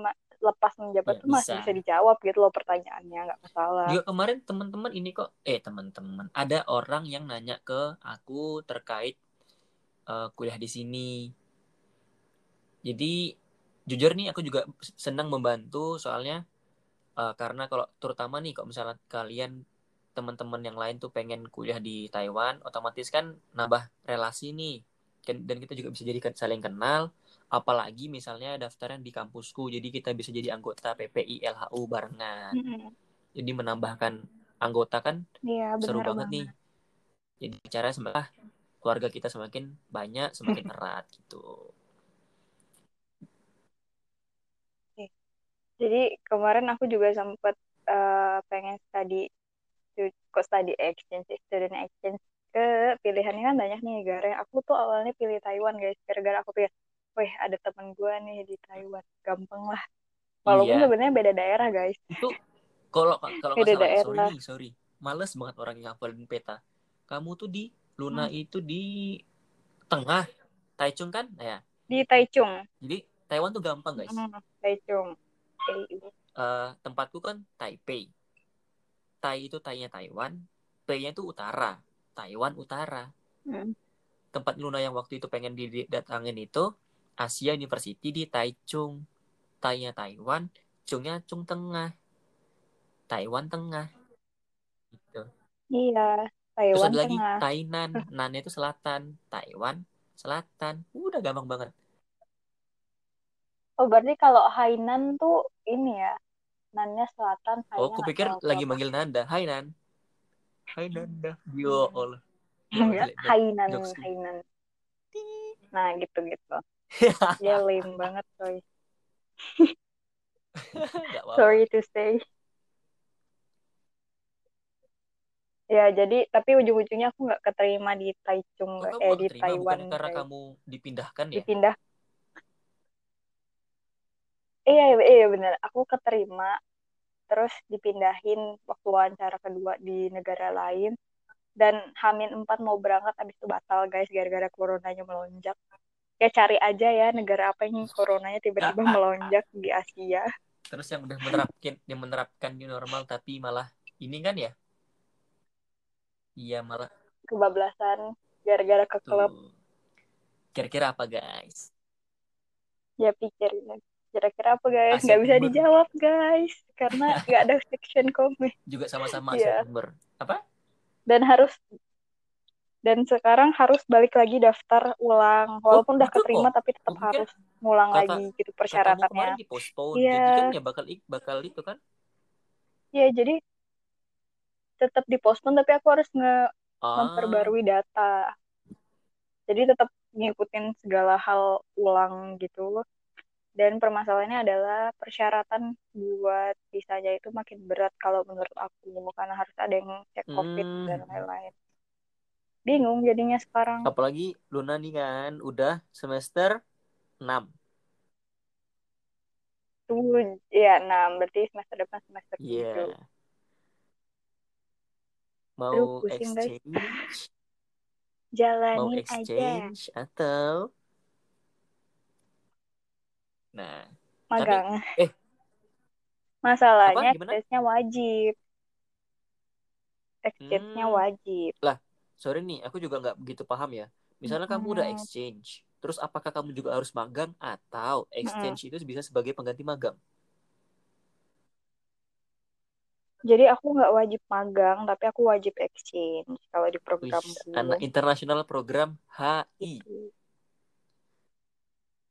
Speaker 1: lepas menjabat
Speaker 2: ya
Speaker 1: tuh masih
Speaker 2: bisa.
Speaker 1: dijawab gitu loh pertanyaannya. Nggak masalah.
Speaker 2: Juga kemarin teman-teman ini kok, eh teman-teman, ada orang yang nanya ke aku terkait eh, kuliah di sini. Jadi jujur nih aku juga senang membantu soalnya eh, karena kalau terutama nih kalau misalnya kalian teman-teman yang lain tuh pengen kuliah di Taiwan, otomatis kan nambah relasi nih. Dan kita juga bisa jadi saling kenal. Apalagi misalnya daftarnya di kampusku, jadi kita bisa jadi anggota PPI LHU barengan.
Speaker 1: Mm-mm.
Speaker 2: Jadi menambahkan anggota kan
Speaker 1: Iya,
Speaker 2: seru
Speaker 1: benar
Speaker 2: banget nih. Jadi cara semakin keluarga kita semakin banyak, semakin erat gitu.
Speaker 1: Jadi kemarin aku juga sempat eh, pengen study stu- kok study exchange student exchange ke pilihannya kan banyak nih negara. Aku tuh awalnya pilih Taiwan guys, gara-gara aku pikir, wih ada temen gue nih di Taiwan, gampang lah. Walaupun
Speaker 2: Iya,
Speaker 1: sebenarnya beda daerah guys,
Speaker 2: itu kalau kalau
Speaker 1: beda
Speaker 2: salah sorry
Speaker 1: daerah.
Speaker 2: nih, sorry. Males banget orang yang hafalin peta. kamu tuh di Luna
Speaker 1: Hmm.
Speaker 2: itu di tengah Taichung kan ya
Speaker 1: Di Taichung.
Speaker 2: jadi Taiwan tuh gampang guys
Speaker 1: Hmm, Taichung. Eh,
Speaker 2: Eh, tempatku kan Taipei Tai itu Tai-nya Taiwan P-nya itu utara Taiwan utara
Speaker 1: hmm.
Speaker 2: tempat Luna yang waktu itu pengen didatangin itu Asia University di Taichung. Tai-nya Taiwan Chungnya Chung tengah. Taiwan tengah. Gitu.
Speaker 1: Iya,
Speaker 2: terus
Speaker 1: Taiwan
Speaker 2: ada lagi
Speaker 1: tengah.
Speaker 2: Tainan. Nan itu selatan. Taiwan selatan. Udah gampang banget.
Speaker 1: Oh, berarti kalau Hainan tuh ini ya, Nannya selatan,
Speaker 2: oh
Speaker 1: Hainan
Speaker 2: aku pikir
Speaker 1: atau
Speaker 2: lagi manggil Nanda. Hai Nan. Hai Nanda. Yo. Allah.
Speaker 1: Hainan. Hainan. Nah, gitu-gitu. Dia lame banget, coy. Sorry to say. Ya, jadi tapi ujung-ujungnya aku nggak keterima di
Speaker 2: Oh,
Speaker 1: Taichung,
Speaker 2: kamu
Speaker 1: eh di Taiwan,
Speaker 2: karena kamu dipindahkan ya?
Speaker 1: Dipindah. Iya, iya, iya bener. Aku keterima, terus dipindahin waktu wawancara kedua di negara lain. Dan Hamin 4 mau berangkat, habis itu batal, guys, gara-gara coronanya melonjak. Ya cari aja ya negara apa yang coronanya tiba-tiba melonjak di Asia.
Speaker 2: Terus yang udah menerapkan yang menerapkan new normal tapi malah ini kan ya? Iya malah
Speaker 1: Kebablasan gara-gara ke klub.
Speaker 2: Kira-kira apa guys?
Speaker 1: Ya pikirin. Kira-kira apa guys?
Speaker 2: Asia
Speaker 1: bisa
Speaker 2: Timur.
Speaker 1: dijawab guys. Karena nggak ada section komen.
Speaker 2: Juga sama-sama
Speaker 1: Iya.
Speaker 2: Asia Timur. Apa?
Speaker 1: Dan harus dan sekarang harus balik lagi daftar ulang. Walaupun udah
Speaker 2: gitu
Speaker 1: keterima
Speaker 2: kok.
Speaker 1: tapi tetap
Speaker 2: Gua pikir
Speaker 1: harus ngulang
Speaker 2: kata-
Speaker 1: lagi gitu persyaratannya. Iya.
Speaker 2: Jadi kan ya bakal bakal itu kan?
Speaker 1: Iya, jadi tetap dipospon tapi aku harus nge
Speaker 2: Ah,
Speaker 1: memperbarui data. Jadi tetap ngikutin segala hal ulang gitu. Dan permasalahannya adalah persyaratan buat visanya itu makin berat kalau menurut aku karena harus ada yang cek COVID
Speaker 2: Hmm.
Speaker 1: dan lain-lain. Bingung jadinya sekarang.
Speaker 2: apalagi Luna nih kan udah semester 6.
Speaker 1: Tuh, ya, nah berarti semester depan semester
Speaker 2: Iya.
Speaker 1: tujuh.
Speaker 2: Mau
Speaker 1: Aduh, pusing, guys.
Speaker 2: exchange, mau
Speaker 1: Jalanin aja.
Speaker 2: exchange atau Nah,
Speaker 1: Magang.
Speaker 2: eh.
Speaker 1: Masalahnya exchange-nya wajib. Exchange-nya
Speaker 2: Hmm.
Speaker 1: wajib.
Speaker 2: Sorry nih, aku juga nggak begitu paham ya. Misalnya kamu udah
Speaker 1: Mm-mm.
Speaker 2: exchange, terus apakah kamu juga harus magang atau exchange itu bisa sebagai pengganti magang?
Speaker 1: Jadi aku nggak wajib magang, tapi aku wajib exchange kalau di
Speaker 2: Wih,
Speaker 1: programku.
Speaker 2: anak internasional program HI.
Speaker 1: Gitu.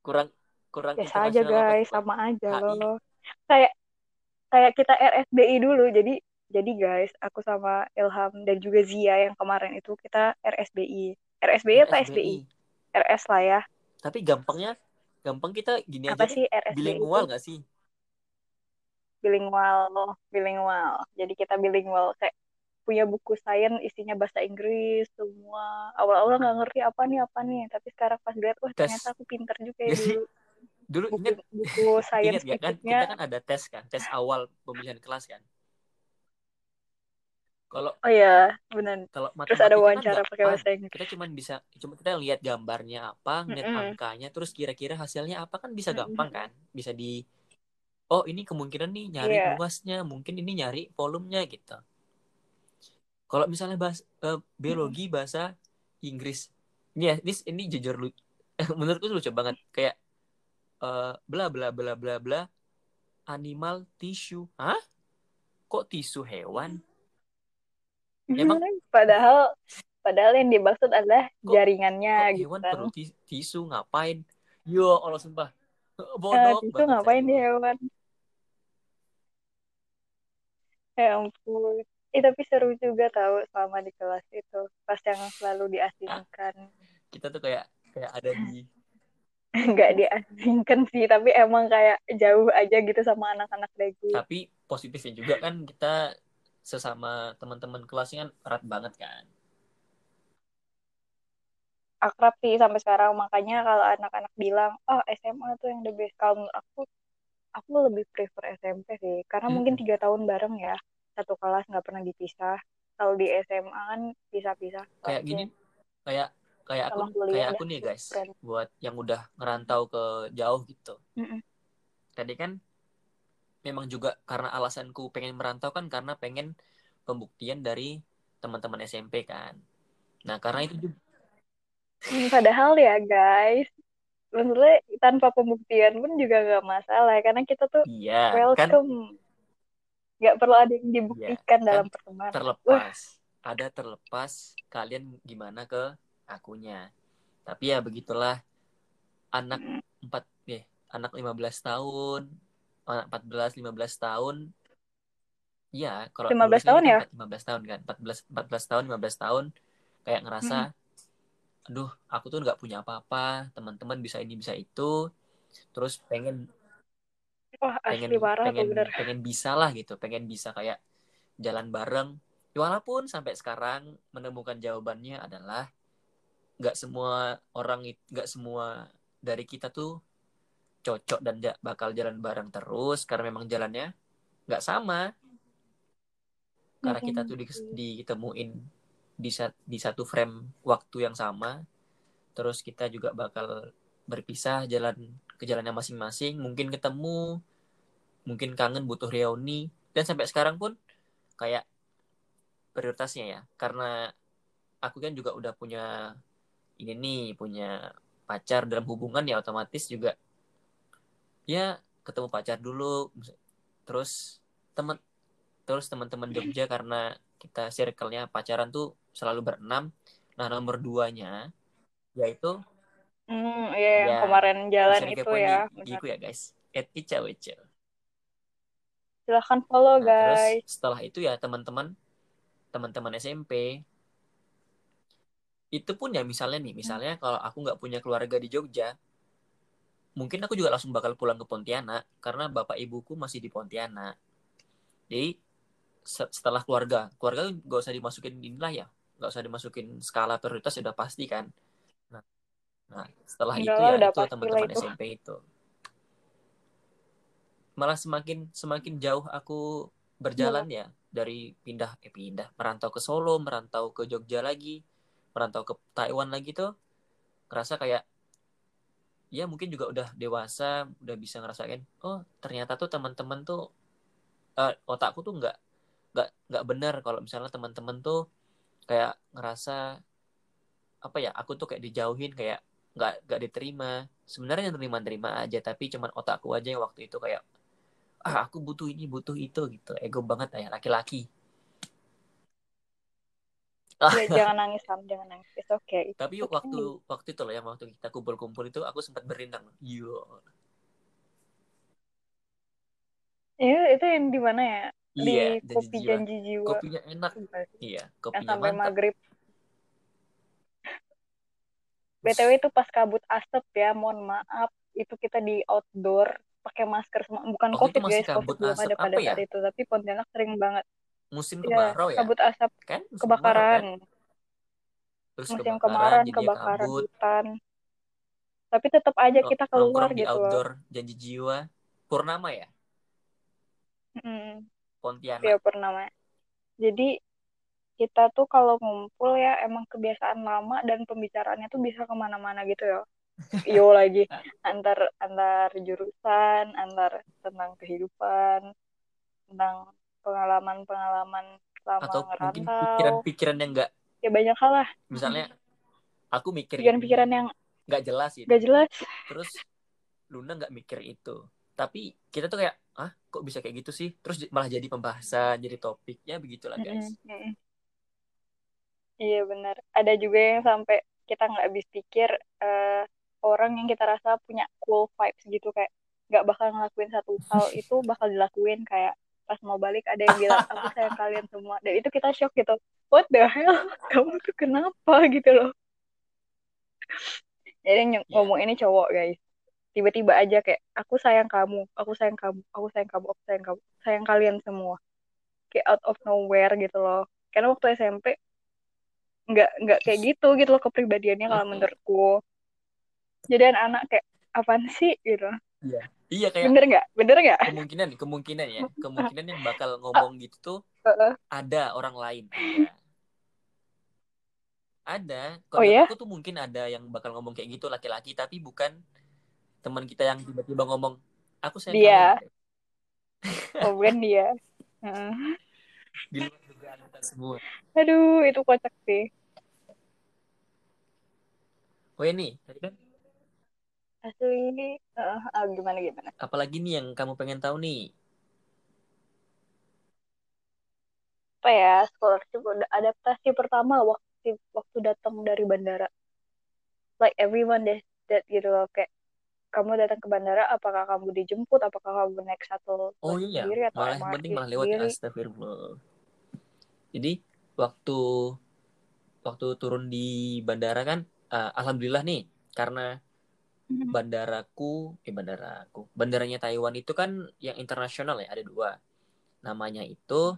Speaker 2: Kurang kurang
Speaker 1: Biasa aja guys, sama aja
Speaker 2: HI.
Speaker 1: loh. Kayak kayak kita RSBI dulu. Jadi jadi guys, aku sama Ilham dan juga Zia yang kemarin itu kita RSBI. RSBI apa SBI? RS lah ya.
Speaker 2: Tapi gampangnya, gampang kita gini
Speaker 1: Apa
Speaker 2: aja
Speaker 1: sih RSBI
Speaker 2: Bilingual
Speaker 1: itu?
Speaker 2: nggak sih?
Speaker 1: Bilingual, bilingual. Jadi kita bilingual kayak punya buku sains isinya bahasa Inggris semua. Awal-awal nggak ngerti apa nih apa nih, tapi sekarang pas lihat wah
Speaker 2: Tes.
Speaker 1: ternyata aku pinter juga ya dulu.
Speaker 2: Dulu
Speaker 1: Buku
Speaker 2: ingat
Speaker 1: buku sains
Speaker 2: ingat ya kan kita kan ada tes kan, tes awal pemilihan kelas kan. Kalau
Speaker 1: Oh iya, benar.
Speaker 2: kalau
Speaker 1: Terus ada
Speaker 2: kan
Speaker 1: wawancara pakai
Speaker 2: gampang.
Speaker 1: bahasa Inggris.
Speaker 2: Kita cuma bisa cuma kita lihat gambarnya apa, ngeliat
Speaker 1: Mm-mm.
Speaker 2: angkanya, terus kira-kira hasilnya apa kan bisa gampang kan? Bisa di Oh, ini kemungkinan nih nyari
Speaker 1: Iya.
Speaker 2: luasnya, mungkin ini nyari volumenya gitu. Kalau misalnya bahas eh, biologi bahasa Inggris. Ini ya, ini, ini jujur lu menurutku lucu banget kayak eh, bla bla bla bla bla animal tissue. Hah? Kok tisu hewan? Emang-
Speaker 1: padahal padahal yang dimaksud adalah
Speaker 2: Kok-
Speaker 1: jaringannya
Speaker 2: Kok
Speaker 1: gitu
Speaker 2: hewan
Speaker 1: kan.
Speaker 2: perlu ti- tisu ngapain? Yo, Allah sumpah.
Speaker 1: Eh,
Speaker 2: Bodoh
Speaker 1: tisu
Speaker 2: banget
Speaker 1: ngapain
Speaker 2: dulu.
Speaker 1: hewan? Ya ampun. Eh, tapi seru juga tahu selama di kelas itu. Pas yang selalu diasingkan.
Speaker 2: Kita tuh kayak kayak ada di
Speaker 1: Nggak diasingkan sih, tapi emang kayak jauh aja gitu sama anak-anak regu.
Speaker 2: tapi positifnya juga kan kita sesama teman-teman kelasnya kan erat banget kan.
Speaker 1: Akrab sih sampai sekarang. Makanya kalau anak-anak bilang, oh SMA tuh yang the best. Kalau menurut aku, aku lebih prefer SMP sih. Karena
Speaker 2: Hmm.
Speaker 1: mungkin tiga tahun bareng ya. Satu kelas nggak pernah dipisah. kalau di SMA kan pisah-pisah
Speaker 2: kayak gini kayak kayak aku kayak aku nih guys
Speaker 1: friend.
Speaker 2: buat yang udah ngerantau ke jauh gitu
Speaker 1: Mm-mm.
Speaker 2: tadi kan memang juga karena alasanku pengen merantau kan karena pengen pembuktian dari teman-teman SMP kan. Nah karena itu juga
Speaker 1: Hmm, padahal ya guys maksudnya tanpa pembuktian pun juga gak masalah karena kita tuh
Speaker 2: iya kan
Speaker 1: welcome nggak perlu ada yang dibuktikan
Speaker 2: kan
Speaker 1: dalam pertemanan Wah,
Speaker 2: terlepas ada terlepas kalian gimana ke akunya. Tapi ya begitulah anak empat eh anak 15 tahun 14 15 tahun. Iya, kalau
Speaker 1: 15
Speaker 2: lulusnya
Speaker 1: tahun ya?
Speaker 2: 15 tahun kan, 14 14 tahun, 15 tahun. Kayak ngerasa aduh, aku tuh nggak punya apa-apa, teman-teman bisa ini bisa itu. Terus pengen
Speaker 1: wah
Speaker 2: pengen
Speaker 1: parah tuh
Speaker 2: pengen
Speaker 1: bener.
Speaker 2: pengen bisa lah gitu, pengen bisa kayak jalan bareng. Walaupun sampai sekarang menemukan jawabannya adalah nggak semua orang nggak semua dari kita tuh cocok dan bakal jalan bareng terus karena memang jalannya nggak sama. Karena kita tuh di, ditemuin di, di satu frame waktu yang sama. Terus kita juga bakal berpisah jalan ke jalannya masing-masing mungkin ketemu mungkin kangen butuh reuni. Dan sampai sekarang pun kayak prioritasnya ya karena aku kan juga udah punya ini nih punya pacar dalam hubungan ya otomatis juga ya ketemu pacar dulu terus temen terus teman-teman Jogja karena kita circle-nya pacaran tuh selalu berenam. Nah nomor duanya yaitu
Speaker 1: hmm iya yang
Speaker 2: Ya,
Speaker 1: kemarin jalan itu ya
Speaker 2: di ya guys. At Ica Wece.
Speaker 1: silahkan follow
Speaker 2: Nah,
Speaker 1: guys.
Speaker 2: terus setelah itu ya teman-teman teman-teman SMP itu pun ya misalnya nih misalnya kalau aku nggak punya keluarga di Jogja mungkin aku juga langsung bakal pulang ke Pontianak karena bapak ibuku masih di Pontianak. Jadi se- setelah keluarga keluarga nggak usah dimasukin inilah ya nggak usah dimasukin skala prioritas sudah pasti kan. Nah, nah setelah
Speaker 1: Enggak
Speaker 2: itu ya itu teman-teman. SMP itu. Malah semakin semakin jauh aku berjalan ya dari pindah eh pindah merantau ke Solo merantau ke Jogja lagi merantau ke Taiwan lagi tuh ngerasa kayak ya mungkin juga udah dewasa udah bisa ngerasain oh ternyata tuh teman-teman tuh eh, otakku tuh nggak nggak nggak benar kalau misalnya teman-teman tuh kayak ngerasa apa ya aku tuh kayak dijauhin kayak nggak nggak diterima. Sebenarnya terima-terima aja tapi cuman otakku aja yang waktu itu kayak ah aku butuh ini butuh itu gitu. Ego banget ya laki-laki
Speaker 1: Ya, jangan nangis Sam jangan nangis it's okay It's
Speaker 2: tapi
Speaker 1: okay.
Speaker 2: waktu waktu itu loh ya waktu kita kumpul-kumpul itu aku sempat berintang yo
Speaker 1: Iya, itu yang di mana ya? Di
Speaker 2: iya
Speaker 1: kopi
Speaker 2: jiwa
Speaker 1: janji jiwa.
Speaker 2: kopinya enak iya
Speaker 1: Yang
Speaker 2: kopinya
Speaker 1: sampai
Speaker 2: mantap
Speaker 1: maghrib. BTW itu pas kabut asap ya, mohon maaf. Itu kita di outdoor pakai masker semua. Bukan
Speaker 2: itu
Speaker 1: COVID guys, COVID
Speaker 2: kabut
Speaker 1: belum
Speaker 2: asap
Speaker 1: ada pada
Speaker 2: apa ya?
Speaker 1: saat itu. Tapi Pontianak sering banget.
Speaker 2: Musim
Speaker 1: Ya,
Speaker 2: kemarau ya
Speaker 1: kabut asap
Speaker 2: kan musim kemarau,
Speaker 1: kebakaran.
Speaker 2: kan? terus
Speaker 1: Musim
Speaker 2: kebakaran
Speaker 1: kemarin kebakaran
Speaker 2: kabut
Speaker 1: hutan. Tapi tetap aja kita keluar
Speaker 2: di
Speaker 1: gitu loh.
Speaker 2: outdoor janji jiwa Purnama ya
Speaker 1: Mm,
Speaker 2: Pontianak
Speaker 1: ya pernah. Jadi kita tuh kalau ngumpul ya emang kebiasaan lama dan pembicaraannya tuh bisa ke mana-mana gitu ya. Yo lagi antar antar jurusan, antar tentang kehidupan, tentang pengalaman-pengalaman selama
Speaker 2: atau mungkin
Speaker 1: ngerantau.
Speaker 2: pikiran-pikiran yang enggak
Speaker 1: Ya banyak hal lah,
Speaker 2: misalnya aku mikir
Speaker 1: pikiran-pikiran yang
Speaker 2: nggak jelas gitu
Speaker 1: gak jelas.
Speaker 2: terus Luna nggak mikir itu tapi kita tuh kayak ah kok bisa kayak gitu sih terus malah jadi pembahasan jadi topik ya begitulah guys
Speaker 1: Mm-mm, mm-mm. Iya benar. Ada juga yang sampai kita nggak habis pikir eh, orang yang kita rasa punya cool vibes gitu kayak nggak bakal ngelakuin satu hal itu bakal dilakuin kayak pas mau balik ada yang bilang aku sayang kalian semua. Dan itu kita shock gitu. What the hell? Kamu tuh kenapa? Gitu loh. Jadi yang
Speaker 2: Iya.
Speaker 1: ngomong ini cowok guys. Tiba-tiba aja kayak aku sayang kamu aku sayang kamu aku sayang kamu aku sayang kamu sayang kalian semua. Kayak out of nowhere gitu loh. Karena waktu SMP nggak nggak kayak gitu gitu loh kepribadiannya kalau menurutku. Jadi anak-anak kayak apaan sih? Gitu.
Speaker 2: Iya. Iya kayak
Speaker 1: bener nggak? Bener nggak?
Speaker 2: kemungkinan kemungkinan ya. Kemungkinan yang bakal ngomong gitu tuh
Speaker 1: Heeh.
Speaker 2: ada orang lain. Ada. Ada
Speaker 1: Oh,
Speaker 2: kalau
Speaker 1: ya?
Speaker 2: aku tuh mungkin ada yang bakal ngomong kayak gitu laki-laki tapi bukan teman kita yang tiba-tiba ngomong aku sayang
Speaker 1: Dia.
Speaker 2: kalian
Speaker 1: oh bukan dia. Heeh.
Speaker 2: di luar dugaan kita semua.
Speaker 1: Aduh itu kocak sih.
Speaker 2: Oh ini. Tadi kan
Speaker 1: asli. Heeh, ah, gimana gimana?
Speaker 2: Apalagi nih yang kamu pengen tahu nih?
Speaker 1: Apa ya scholarship adaptasi pertama waktu waktu datang dari bandara. Like everyone deh that gitu loh kayak kamu datang ke bandara apakah kamu dijemput? Apakah kamu naik shuttle
Speaker 2: oh iya.
Speaker 1: sendiri atau
Speaker 2: malah yang penting malah lewat astagfirullah. Jadi waktu waktu turun di bandara kan eh, alhamdulillah nih karena. Bandaraku eh bandaraku. Bandaranya Taiwan itu kan yang internasional ya ada dua. Namanya itu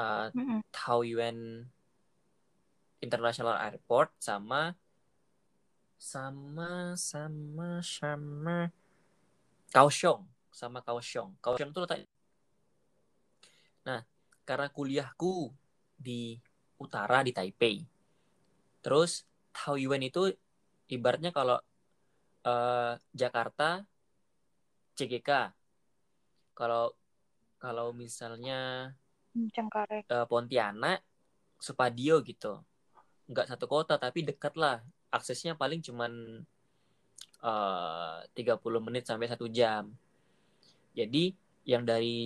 Speaker 1: Mm-mm.
Speaker 2: Taoyuan International Airport sama sama sama sama Kaohsiung. Sama Kaohsiung. Kaohsiung tuh letak nah karena kuliahku di utara di Taipei. Terus Taoyuan itu ibaratnya kalau eh, Jakarta CGK kalau kalau misalnya
Speaker 1: Hmm, Cengkareng.
Speaker 2: eh, Pontianak Supadio gitu. Nggak satu kota tapi dekat lah. Aksesnya paling cuman eh 30 menit sampai satu jam. Jadi yang dari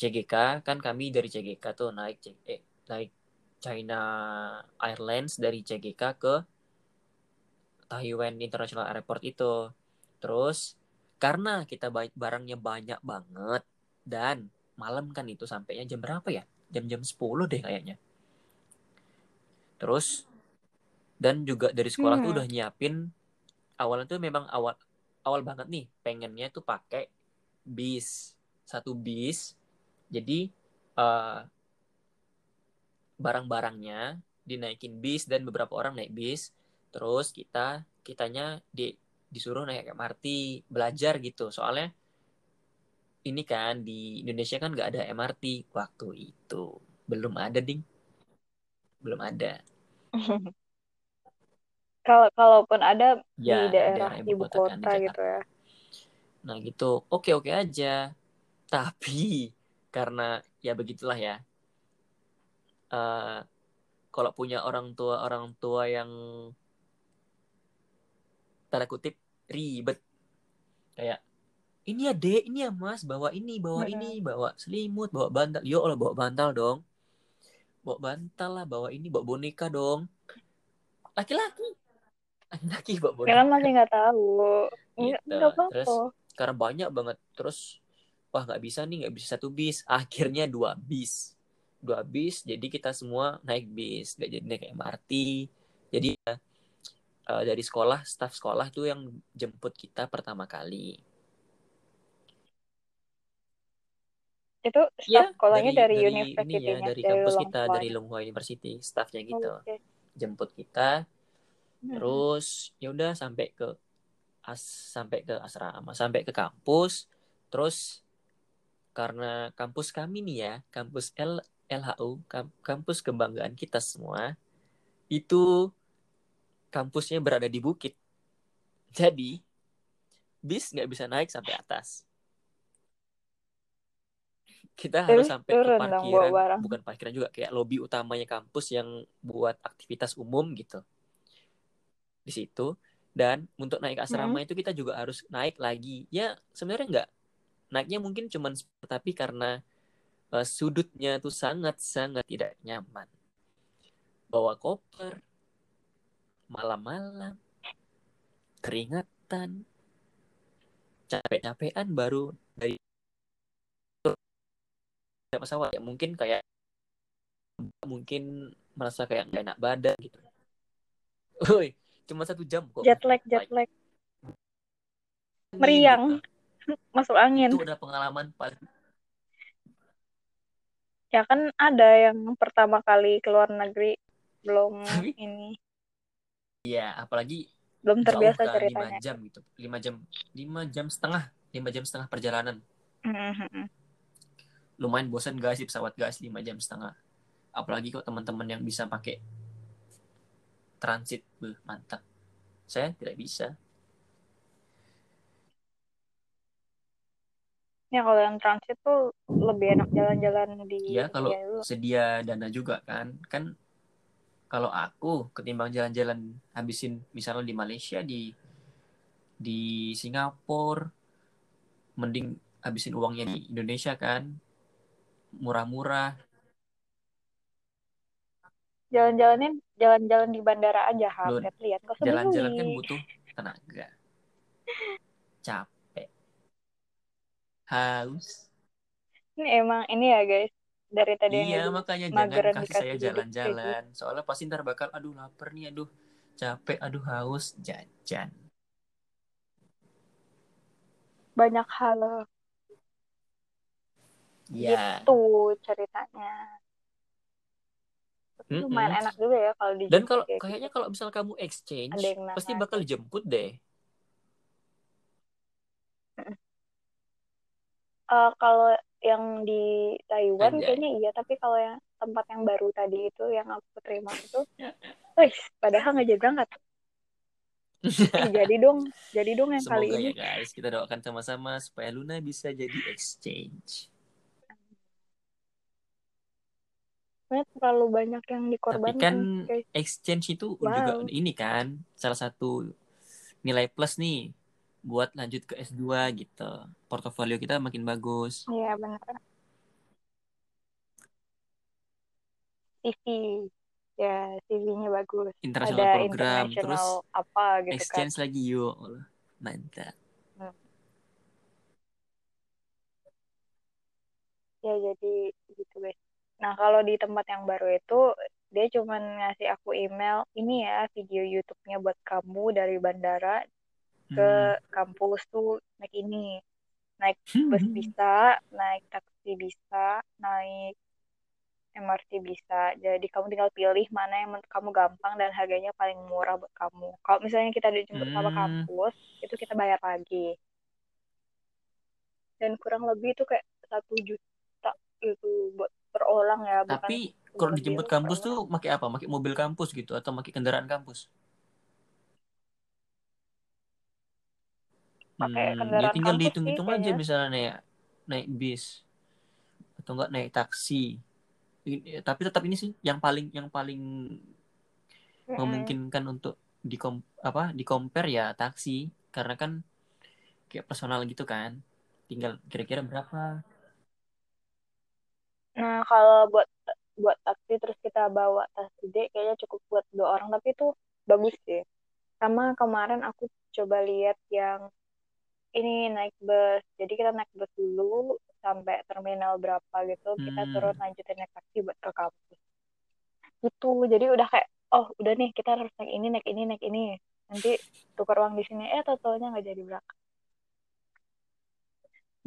Speaker 2: CGK kan kami dari CGK tuh naik eh, naik China Airlines dari CGK ke Taiwan International Airport itu. Terus karena kita barangnya banyak banget dan malam kan itu sampainya jam berapa ya? Jam-jam 10 deh kayaknya. Terus dan juga dari sekolah tuh
Speaker 1: Hmm.
Speaker 2: udah nyiapin awalnya tuh memang awal awal banget nih pengennya tuh pakai bis satu bis. Jadi eh, barang-barangnya dinaikin bis dan beberapa orang naik bis terus kita kitanya di disuruh naik MRT belajar gitu. Soalnya ini kan di Indonesia kan nggak ada MRT waktu itu belum ada ding. Belum ada.
Speaker 1: Kalau kalaupun ada
Speaker 2: ya
Speaker 1: di daerah
Speaker 2: daerah
Speaker 1: ibu
Speaker 2: ibu kota kan
Speaker 1: kota gitu ya.
Speaker 2: Nah gitu. Oke oke aja. Tapi karena ya begitulah ya. Eh, kalau punya orang tua orang tua yang tanda kutip ribet. Kayak ini ya dek ini ya mas bawa ini bawa
Speaker 1: Mm-mm.
Speaker 2: ini bawa selimut bawa bantal. Yo Allah bawa bantal dong. Bawa bantal lah bawa ini bawa boneka dong. Laki-laki. Laki-laki bawa boneka.
Speaker 1: Ya kan masih nggak tahu. Nggak
Speaker 2: Gitu.
Speaker 1: nggak
Speaker 2: Terus
Speaker 1: apa-apa
Speaker 2: karena banyak banget. Terus wah nggak bisa nih nggak bisa satu bis. Akhirnya dua bis. Dua bis jadi kita semua naik bis. Nggak jadi naik MRT jadi eh, dari sekolah staf sekolah tuh yang jemput kita pertama kali
Speaker 1: itu
Speaker 2: ya
Speaker 1: staff sekolahnya dari,
Speaker 2: ini ya
Speaker 1: universitinya
Speaker 2: dari kampus
Speaker 1: Long
Speaker 2: kita dari Longhua University staffnya gitu
Speaker 1: Oke.
Speaker 2: jemput kita
Speaker 1: Mm-mm.
Speaker 2: terus ya udah sampai ke as sampai ke asrama sampai ke kampus terus karena kampus kami nih ya kampus L LHU kam- kampus kebanggaan kita semua itu kampusnya berada di bukit. Jadi bis nggak bisa naik sampai atas. Kita harus
Speaker 1: Terus
Speaker 2: sampai ke parkiran bukan parkiran juga kayak lobi utamanya kampus yang buat aktivitas umum gitu. Di situ. Dan untuk naik asrama itu kita juga harus naik lagi. Ya sebenarnya nggak. Naiknya mungkin cuman tapi karena eh, sudutnya tuh sangat sangat tidak nyaman. Bawa koper malam-malam keringatan capek-capean baru dari pesawat ya. Mungkin kayak mungkin merasa kayak nggak enak badan gitu. Woi, cuma satu jam kok.
Speaker 1: Jet lag jet lag. Meriang. masuk angin.
Speaker 2: Itu udah pengalaman paling
Speaker 1: ya kan ada yang pertama kali ke luar negeri belum ini
Speaker 2: ya apalagi
Speaker 1: belum
Speaker 2: jauh
Speaker 1: terbiasa
Speaker 2: lima
Speaker 1: ceritanya.
Speaker 2: jam gitu. Lima jam lima jam setengah lima jam setengah perjalanan.
Speaker 1: Mhm.
Speaker 2: lumayan bosan guys di pesawat guys lima jam setengah. Apalagi kok teman-teman yang bisa pakai transit. Beuh, mantap. Saya tidak bisa.
Speaker 1: Ya kalau yang transit tuh lebih enak jalan-jalan di
Speaker 2: ya kalau
Speaker 1: dulu.
Speaker 2: sedia dana juga kan. Kan kalau aku ketimbang jalan-jalan habisin misalnya di Malaysia di di Singapura mending habisin uangnya di Indonesia kan. Murah-murah.
Speaker 1: Jalan-jalanin jalan-jalan di bandara aja, Hafet. Lihat,
Speaker 2: jalan-jalan kan butuh tenaga. Capek. Haus.
Speaker 1: Ini emang ini ya guys, dari tadi yang
Speaker 2: iya
Speaker 1: jadi
Speaker 2: makanya jangan kasih saya jalan-jalan. soalnya pasti ntar bakal aduh lapar nih aduh capek aduh haus jajan.
Speaker 1: Banyak hal.
Speaker 2: Ya
Speaker 1: gitu ceritanya. Tapi lumayan enak juga ya kalau di
Speaker 2: dan kalau
Speaker 1: kayak
Speaker 2: kayaknya kalau misal kamu exchange
Speaker 1: yang
Speaker 2: pasti bakal jemput deh.
Speaker 1: Eh, kalau yang di Taiwan
Speaker 2: Anjay.
Speaker 1: kayaknya iya, tapi kalau yang tempat yang baru tadi itu yang aku terima itu, wih, padahal nggak jadi berangkat. Jadi dong, jadi dong yang kali
Speaker 2: semoga
Speaker 1: ini.
Speaker 2: ya guys kita doakan sama-sama supaya Luna bisa jadi exchange
Speaker 1: Sebenarnya terlalu banyak yang
Speaker 2: tapi
Speaker 1: dikorbankan,
Speaker 2: kan
Speaker 1: guys.
Speaker 2: exchange itu
Speaker 1: Wow.
Speaker 2: juga ini kan salah satu nilai plus nih buat lanjut ke S2 gitu portofolio kita makin bagus
Speaker 1: Iya benar. CV, ya CV-nya bagus.
Speaker 2: international
Speaker 1: Ada
Speaker 2: program terus
Speaker 1: apa gitu kan.
Speaker 2: exchange lagi yuk mantap
Speaker 1: Ya jadi gitu guys. Nah kalau di tempat yang baru itu dia cuman ngasih aku email ini ya video YouTube-nya buat kamu dari bandara ke kampus tuh naik ini naik bus
Speaker 2: Hmm.
Speaker 1: bisa naik taksi bisa naik MRT bisa. Jadi kamu tinggal pilih mana yang menurut kamu gampang dan harganya paling murah buat kamu. Kalau misalnya kita dijemput sama
Speaker 2: Hmm.
Speaker 1: kampus itu kita bayar lagi. Dan kurang lebih itu kayak satu juta gitu buat per orang ya bukan
Speaker 2: tapi kalau dijemput kampus tuh pakai apa? Pakai mobil kampus gitu atau pakai kendaraan kampus
Speaker 1: Pakai
Speaker 2: Hmm, ya tinggal dihitung-hitung aja misalnya naik naik bis atau enggak naik taksi. Ini- tapi tetap ini sih yang paling yang paling
Speaker 1: Mm-mm.
Speaker 2: memungkinkan untuk di apa di compare ya taksi. Karena kan kayak personal gitu kan. Tinggal kira-kira berapa.
Speaker 1: Nah, kalau buat buat taksi terus kita bawa tas gede kayaknya cukup buat dua orang. Tapi itu bagus sih. Sama kemarin aku coba lihat yang ini naik bus. Jadi kita naik bus dulu sampai terminal berapa gitu, kita
Speaker 2: Hmm.
Speaker 1: turun lanjutin naik taksi buat ke kampus. Gitu. Jadi udah kayak oh, udah nih kita harus naik ini, naik ini, naik ini. Nanti tukar uang di sini eh totalnya nggak jadi berangkat.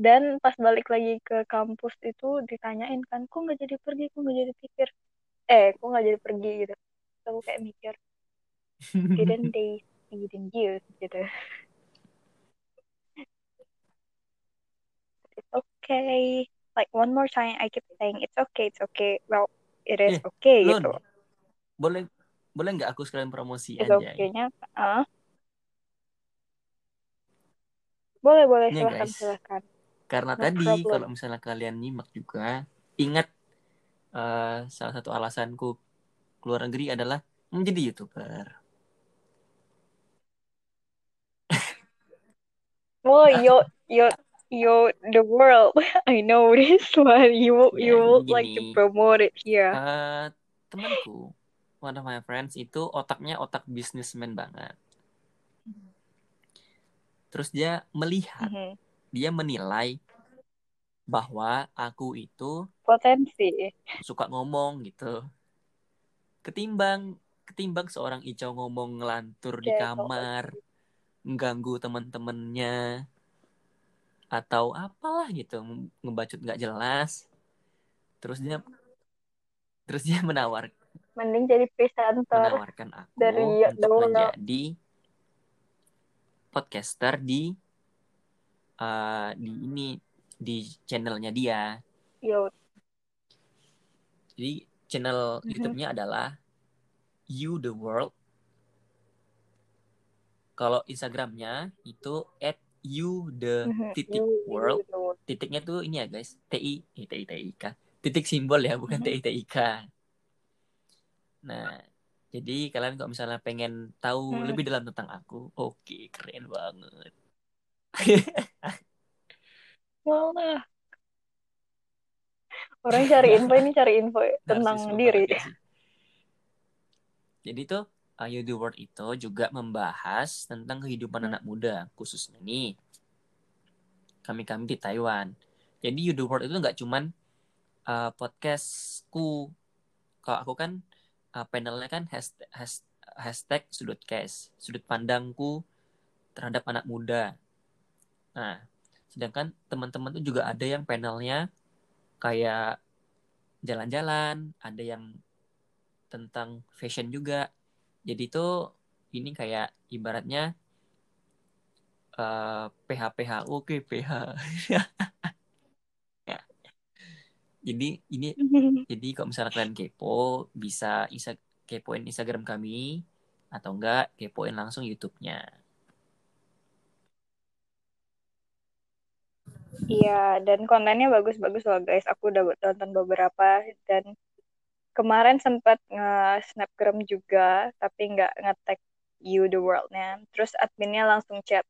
Speaker 1: Dan pas balik lagi ke kampus itu ditanyain kan, kok nggak jadi pergi, kok nggak jadi pikir, eh, kok nggak jadi pergi gitu. Terus aku kayak mikir, didn't they didn't you gitu. It's okay. Like one more time, I keep saying it's okay, it's okay. Well, it is
Speaker 2: Eh,
Speaker 1: okay
Speaker 2: Lun,
Speaker 1: gitu.
Speaker 2: boleh boleh nggak aku sekalian promosi
Speaker 1: It's
Speaker 2: aja
Speaker 1: okay-nya, ah, boleh boleh
Speaker 2: Nih,
Speaker 1: silahkan
Speaker 2: guys.
Speaker 1: silahkan.
Speaker 2: karena
Speaker 1: No
Speaker 2: tadi
Speaker 1: problem.
Speaker 2: kalau misalnya kalian nyimak juga ingat eh, salah satu alasanku keluar negeri adalah menjadi youtuber
Speaker 1: Oh, yo yo yo the world. I know this one. You you would
Speaker 2: jadi
Speaker 1: like to promote it here.
Speaker 2: Eh, temanku one of my friends itu otaknya otak bisnismen banget terus dia melihat
Speaker 1: Mhm.
Speaker 2: dia menilai bahwa aku itu
Speaker 1: Potensi.
Speaker 2: suka ngomong gitu ketimbang ketimbang seorang Ico ngomong ngelantur di
Speaker 1: Oke,
Speaker 2: kamar mengganggu teman-temannya atau apalah gitu ngebacot nggak jelas terus dia terus dia menawar
Speaker 1: Mending jadi presenter
Speaker 2: menawarkan aku
Speaker 1: dari
Speaker 2: untuk
Speaker 1: World.
Speaker 2: menjadi podcaster di uh, di ini di channelnya dia.
Speaker 1: Yo.
Speaker 2: Jadi channel mm-hmm. YouTube-nya adalah You the World. Kalau Instagramnya itu at you the mm-hmm. titik world. Titiknya tuh ini ya guys, ti eh, ti ti k. Titik simbol ya, bukan mm-hmm. ti ti k. Nah, jadi kalian kalau misalnya pengen tahu hmm. lebih dalam tentang aku, oke, okay, keren banget.
Speaker 1: Wah. Orang cari info ini cari info tentang diri.
Speaker 2: Jadi tuh uh, You The World itu juga membahas tentang kehidupan anak muda, khususnya nih kami-kami di Taiwan. Jadi You The World itu nggak cuman uh, podcastku. Kalau aku kan uh, panelnya kan hashtag, hashtag sudut case, sudut pandangku terhadap anak muda. Nah, sedangkan teman-teman tuh juga ada yang panelnya kayak jalan-jalan, ada yang tentang fashion juga. Jadi itu ini kayak ibaratnya uh, PH PH oke PH. jadi ini jadi kalau misalnya kalian kepo bisa isa kepoin Instagram kami atau enggak kepoin langsung YouTube-nya.
Speaker 1: Iya, dan kontennya bagus-bagus loh guys. Aku udah tonton beberapa dan kemarin sempat nge-snapgram juga, tapi nggak nge-tag you the world-nya. Terus adminnya langsung chat,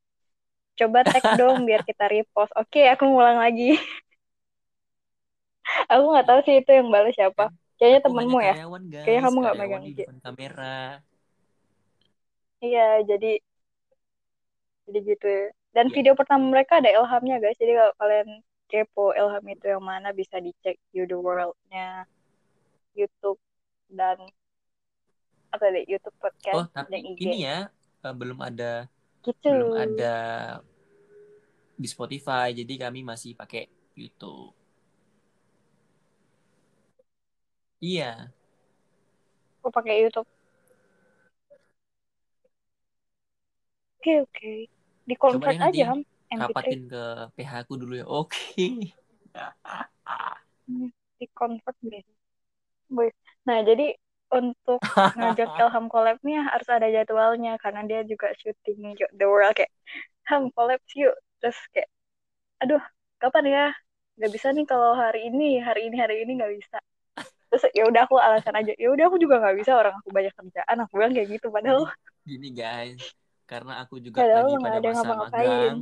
Speaker 1: coba tag dong biar kita repost. Oke, aku ngulang lagi. aku nggak tahu sih itu yang balas siapa. Kayaknya temenmu ya. Kayaknya kamu nggak megang
Speaker 2: kamera.
Speaker 1: Iya, jadi jadi gitu. Dan yeah. video pertama mereka ada Ilhamnya guys. Jadi kalau kalian kepo Ilham itu yang mana bisa dicek You the World-nya YouTube dan apa deh YouTube podcast
Speaker 2: oh, tapi dan IG. ini ya uh, belum ada gitu. belum ada di Spotify jadi kami masih pakai YouTube iya
Speaker 1: aku pakai YouTube oke okay, oke okay. di convert aja
Speaker 2: kapatin ke PH aku dulu ya oke okay.
Speaker 1: di convert deh Nah, jadi untuk ngajak Ilham collab nih harus ada jadwalnya karena dia juga syuting The World kayak Ham collab yuk. Terus kayak aduh kapan ya? Nggak bisa nih kalau hari ini hari ini hari ini nggak bisa. Terus ya udah aku alasan aja. Ya udah aku juga nggak bisa orang aku banyak kerjaan aku bilang kayak gitu padahal
Speaker 2: gini guys. Karena aku juga padahal lagi pada masa magang.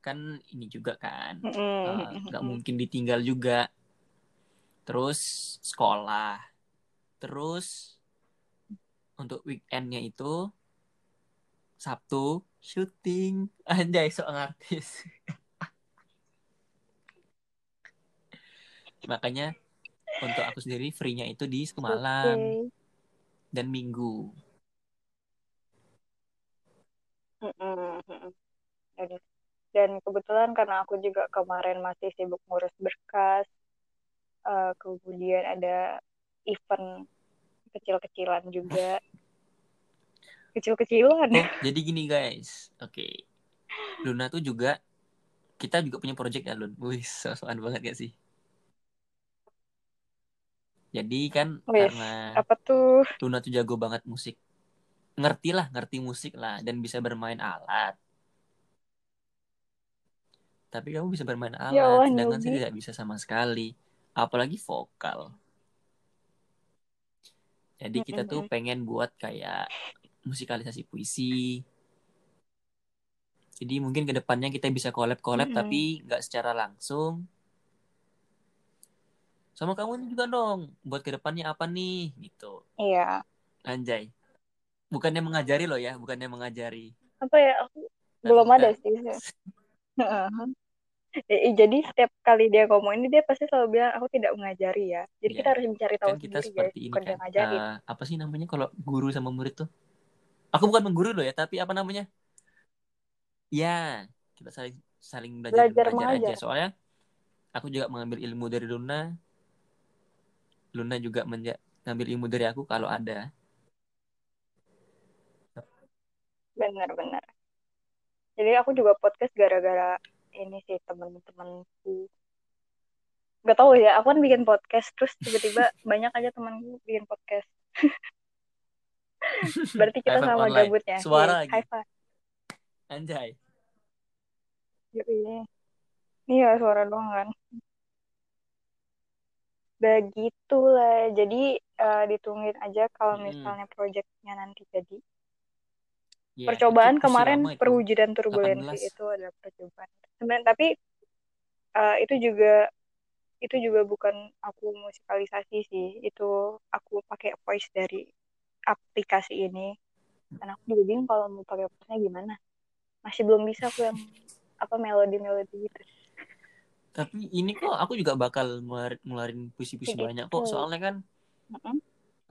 Speaker 2: Kan ini juga kan. Nggak mm -hmm. uh, mungkin ditinggal juga terus sekolah. Terus untuk weekendnya itu Sabtu syuting. Anjay seorang artis makanya untuk aku sendiri free-nya itu di semalam okay. dan minggu.
Speaker 1: Dan kebetulan karena aku juga kemarin masih sibuk ngurus berkas uh, kemudian ada event kecil-kecilan juga. Kecil-kecilan.
Speaker 2: Oh, jadi gini guys. Oke. Okay. Luna tuh juga kita juga punya project ya Lun? Wih sosokan banget gak sih? Jadi kan Wih, karena
Speaker 1: apa tuh?
Speaker 2: Luna tuh jago banget musik. Ngerti lah ngerti musik lah dan bisa bermain alat. Tapi kamu bisa bermain alat ya Allah, sedangkan saya tidak bisa sama sekali apalagi vokal. Jadi kita tuh pengen buat kayak musikalisasi puisi. Jadi mungkin ke depannya kita bisa collab collab mm-hmm. tapi nggak secara langsung. Sama kamu juga dong buat ke depannya apa nih gitu.
Speaker 1: Iya.
Speaker 2: Anjay. Bukannya mengajari loh ya bukannya mengajari.
Speaker 1: Apa ya aku belum ada sih jadi setiap kali dia ngomong ini dia pasti selalu bilang aku tidak mengajari ya. Jadi ya. kita harus mencari tahu kan
Speaker 2: kita sendiri seperti guys, ini kan. uh, apa sih namanya kalau guru sama murid tuh? Aku bukan mengguru loh ya tapi apa namanya? Ya kita saling saling belajar, belajar, belajar aja. soalnya aku juga mengambil ilmu dari Luna. Luna juga mengambil ilmu dari aku kalau ada.
Speaker 1: Benar-benar jadi aku juga podcast gara-gara ini sih teman-temanku nggak tahu ya aku kan bikin podcast terus tiba-tiba banyak aja temanku bikin podcast berarti kita sama
Speaker 2: online.
Speaker 1: gabutnya
Speaker 2: Suara
Speaker 1: Yeay,
Speaker 2: lagi.
Speaker 1: high five
Speaker 2: Anjay.
Speaker 1: Yoi. iya suara doang kan begitulah jadi eh, ditungguin aja kalau
Speaker 2: Mm-mm.
Speaker 1: misalnya projectnya nanti jadi
Speaker 2: Ya,
Speaker 1: percobaan kemarin
Speaker 2: itu.
Speaker 1: perwujudan turbulensi
Speaker 2: 18.
Speaker 1: itu adalah percobaan sebenarnya tapi eh, itu juga itu juga bukan aku musikalisasi sih itu aku pakai voice dari aplikasi ini dan aku juga bingung kalau mau pakai voice-nya gimana masih belum bisa aku yang apa melodi melodi gitu
Speaker 2: Tapi ini kok aku juga bakal ngeluarin, ngeluarin puisi-puisi banyak kok. Soalnya kan
Speaker 1: Mm-mm,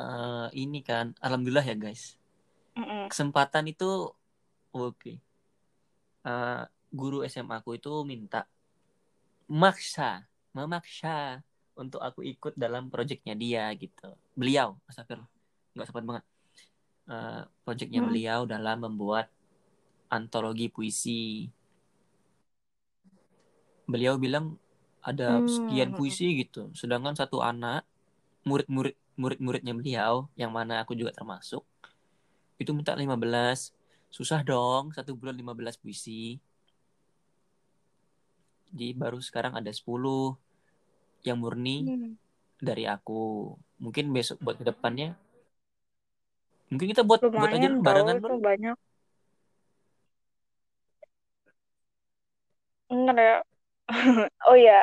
Speaker 2: eh, ini kan, alhamdulillah ya guys.
Speaker 1: Mm-mm.
Speaker 2: Kesempatan itu oke. Eh, guru SMA aku itu minta maksa, memaksa untuk aku ikut dalam proyeknya dia gitu. Beliau, astagfirullah, nggak sempat banget. Eh, proyeknya
Speaker 1: Hmm.
Speaker 2: beliau dalam membuat antologi puisi. Beliau bilang ada
Speaker 1: Hmm.
Speaker 2: sekian puisi gitu. Sedangkan satu anak murid-murid murid-muridnya beliau yang mana aku juga termasuk itu minta 15. Susah dong satu bulan 15 puisi. Jadi baru sekarang ada 10 yang murni
Speaker 1: Hmm.
Speaker 2: dari aku. Mungkin besok buat ke depannya mungkin kita buat buat aja
Speaker 1: lumayan
Speaker 2: dulu
Speaker 1: tahu
Speaker 2: barengan Bro.
Speaker 1: banyak Bener ya oh ya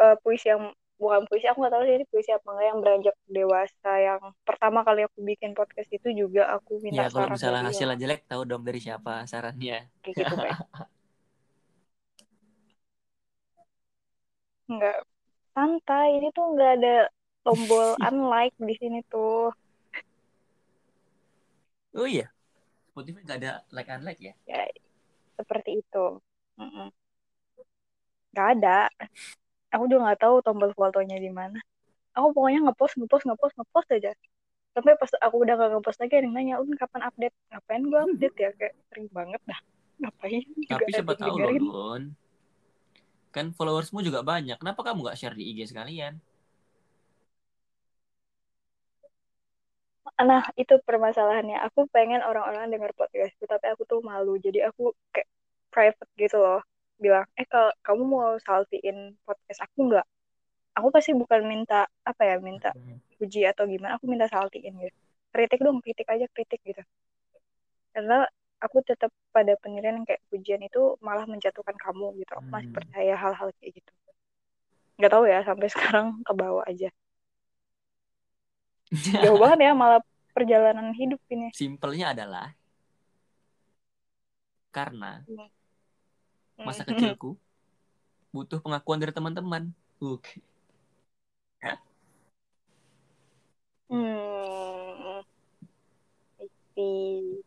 Speaker 1: eh, puisi yang bukan puisi aku nggak tahu sih ini puisi apa enggak yang beranjak dewasa yang pertama kali aku bikin podcast itu juga aku minta
Speaker 2: Ya kalau
Speaker 1: saran
Speaker 2: misalnya
Speaker 1: dari
Speaker 2: hasilnya jelek tahu dong dari siapa sarannya.
Speaker 1: kayak gitu kayak nggak santai ini tuh nggak ada tombol unlike di sini tuh
Speaker 2: Oh iya. Spotify nggak ada like unlike ya?
Speaker 1: ya seperti itu Mm-mm. nggak ada aku juga nggak tahu tombol fotonya di mana. Aku pokoknya ngepost ngepost ngepost ngepost aja. Sampai pas aku udah gak ngepost lagi ada yang nanya un kapan update? Ngapain gue update ya? Kayak sering banget dah. Ngapain
Speaker 2: Tapi siapa tahu loh. Kan followersmu juga banyak. Kenapa kamu nggak share di IG sekalian?
Speaker 1: nah itu permasalahannya. Aku pengen orang-orang denger podcastku tapi aku tuh malu. Jadi aku kayak private gitu loh bilang eh kalau kamu mau saltiin podcast aku nggak? Aku pasti bukan minta apa ya minta puji atau gimana aku minta saltiin gitu. Kritik dong kritik aja kritik gitu. Karena aku tetap pada penilaian yang kayak pujian itu malah menjatuhkan kamu gitu. Aku masih
Speaker 2: Hmm.
Speaker 1: percaya hal-hal kayak gitu. Nggak tahu ya sampai sekarang ke bawah aja. Jauh banget ya malah perjalanan hidup ini.
Speaker 2: Simpelnya adalah karena masa kecilku butuh pengakuan dari teman-teman. Oke.
Speaker 1: hmm I see.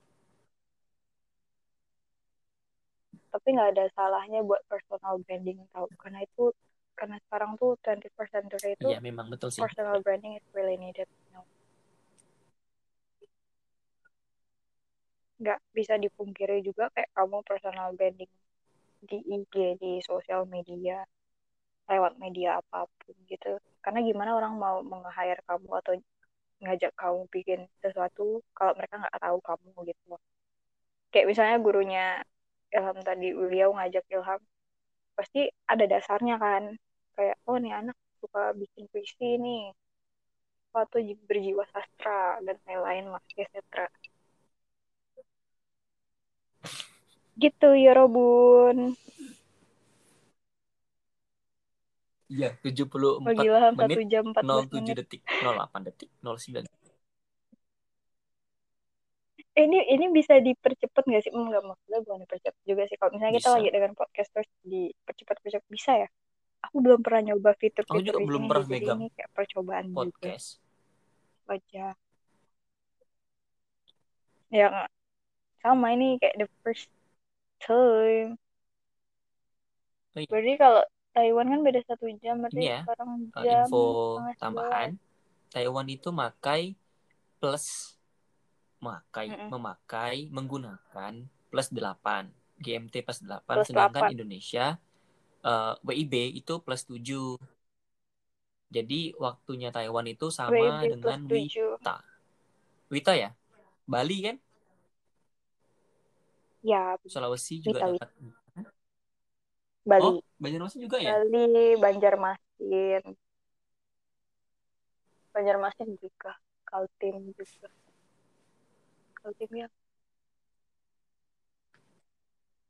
Speaker 1: tapi nggak ada salahnya buat personal branding tau karena itu karena sekarang tuh 21st century itu
Speaker 2: Iya memang betul sih.
Speaker 1: personal branding is really needed nggak bisa dipungkiri juga kayak kamu personal branding di IG di sosial media lewat media apa pun gitu. Karena gimana orang mau meng-hire kamu atau ngajak kamu bikin sesuatu kalau mereka nggak tahu kamu gitu. Kayak misalnya gurunya Ilham tadi beliau ngajak Ilham pasti ada dasarnya kan. Kayak oh nih anak suka bikin puisi nih atau berjiwa sastra dan lain-lain lah etc gitu ya Robun
Speaker 2: Iya,
Speaker 1: oh
Speaker 2: 74
Speaker 1: gila Ham,
Speaker 2: menit
Speaker 1: 1 jam 14
Speaker 2: 07
Speaker 1: menit
Speaker 2: detik 08 detik 09
Speaker 1: Eh, ini ini bisa dipercepat nggak sih? Enggak maksudnya bukan dipercepat juga sih. Kalau misalnya kita
Speaker 2: Bisa.
Speaker 1: lagi dengan podcast terus dipercepat percepat bisa ya? Aku belum pernah nyoba fitur-fitur
Speaker 2: Aku juga belum pernah megang
Speaker 1: ini kayak percobaan juga
Speaker 2: podcast
Speaker 1: aja. Ya nggak. sama ini kayak the first time.
Speaker 2: Oh iya.
Speaker 1: Berarti kalau Taiwan kan beda satu jam, berarti
Speaker 2: Ini ya,
Speaker 1: sekarang
Speaker 2: Uh,
Speaker 1: jam
Speaker 2: info tambahan Taiwan itu makai plus makai
Speaker 1: Mm-mm.
Speaker 2: memakai menggunakan plus 8 GMT plus 8
Speaker 1: Plus
Speaker 2: sedangkan
Speaker 1: 8.
Speaker 2: Indonesia eh, WIB itu plus 7 jadi waktunya Taiwan itu sama
Speaker 1: WIB
Speaker 2: dengan
Speaker 1: 7.
Speaker 2: Wita Wita ya Bali kan
Speaker 1: Ya,
Speaker 2: Sulawesi juga
Speaker 1: Wita,
Speaker 2: dapat
Speaker 1: Bali.
Speaker 2: oh Banjarmasin juga ya
Speaker 1: Bali, Banjarmasin. Banjarmasin juga. Kaltim juga. Kaltim ya.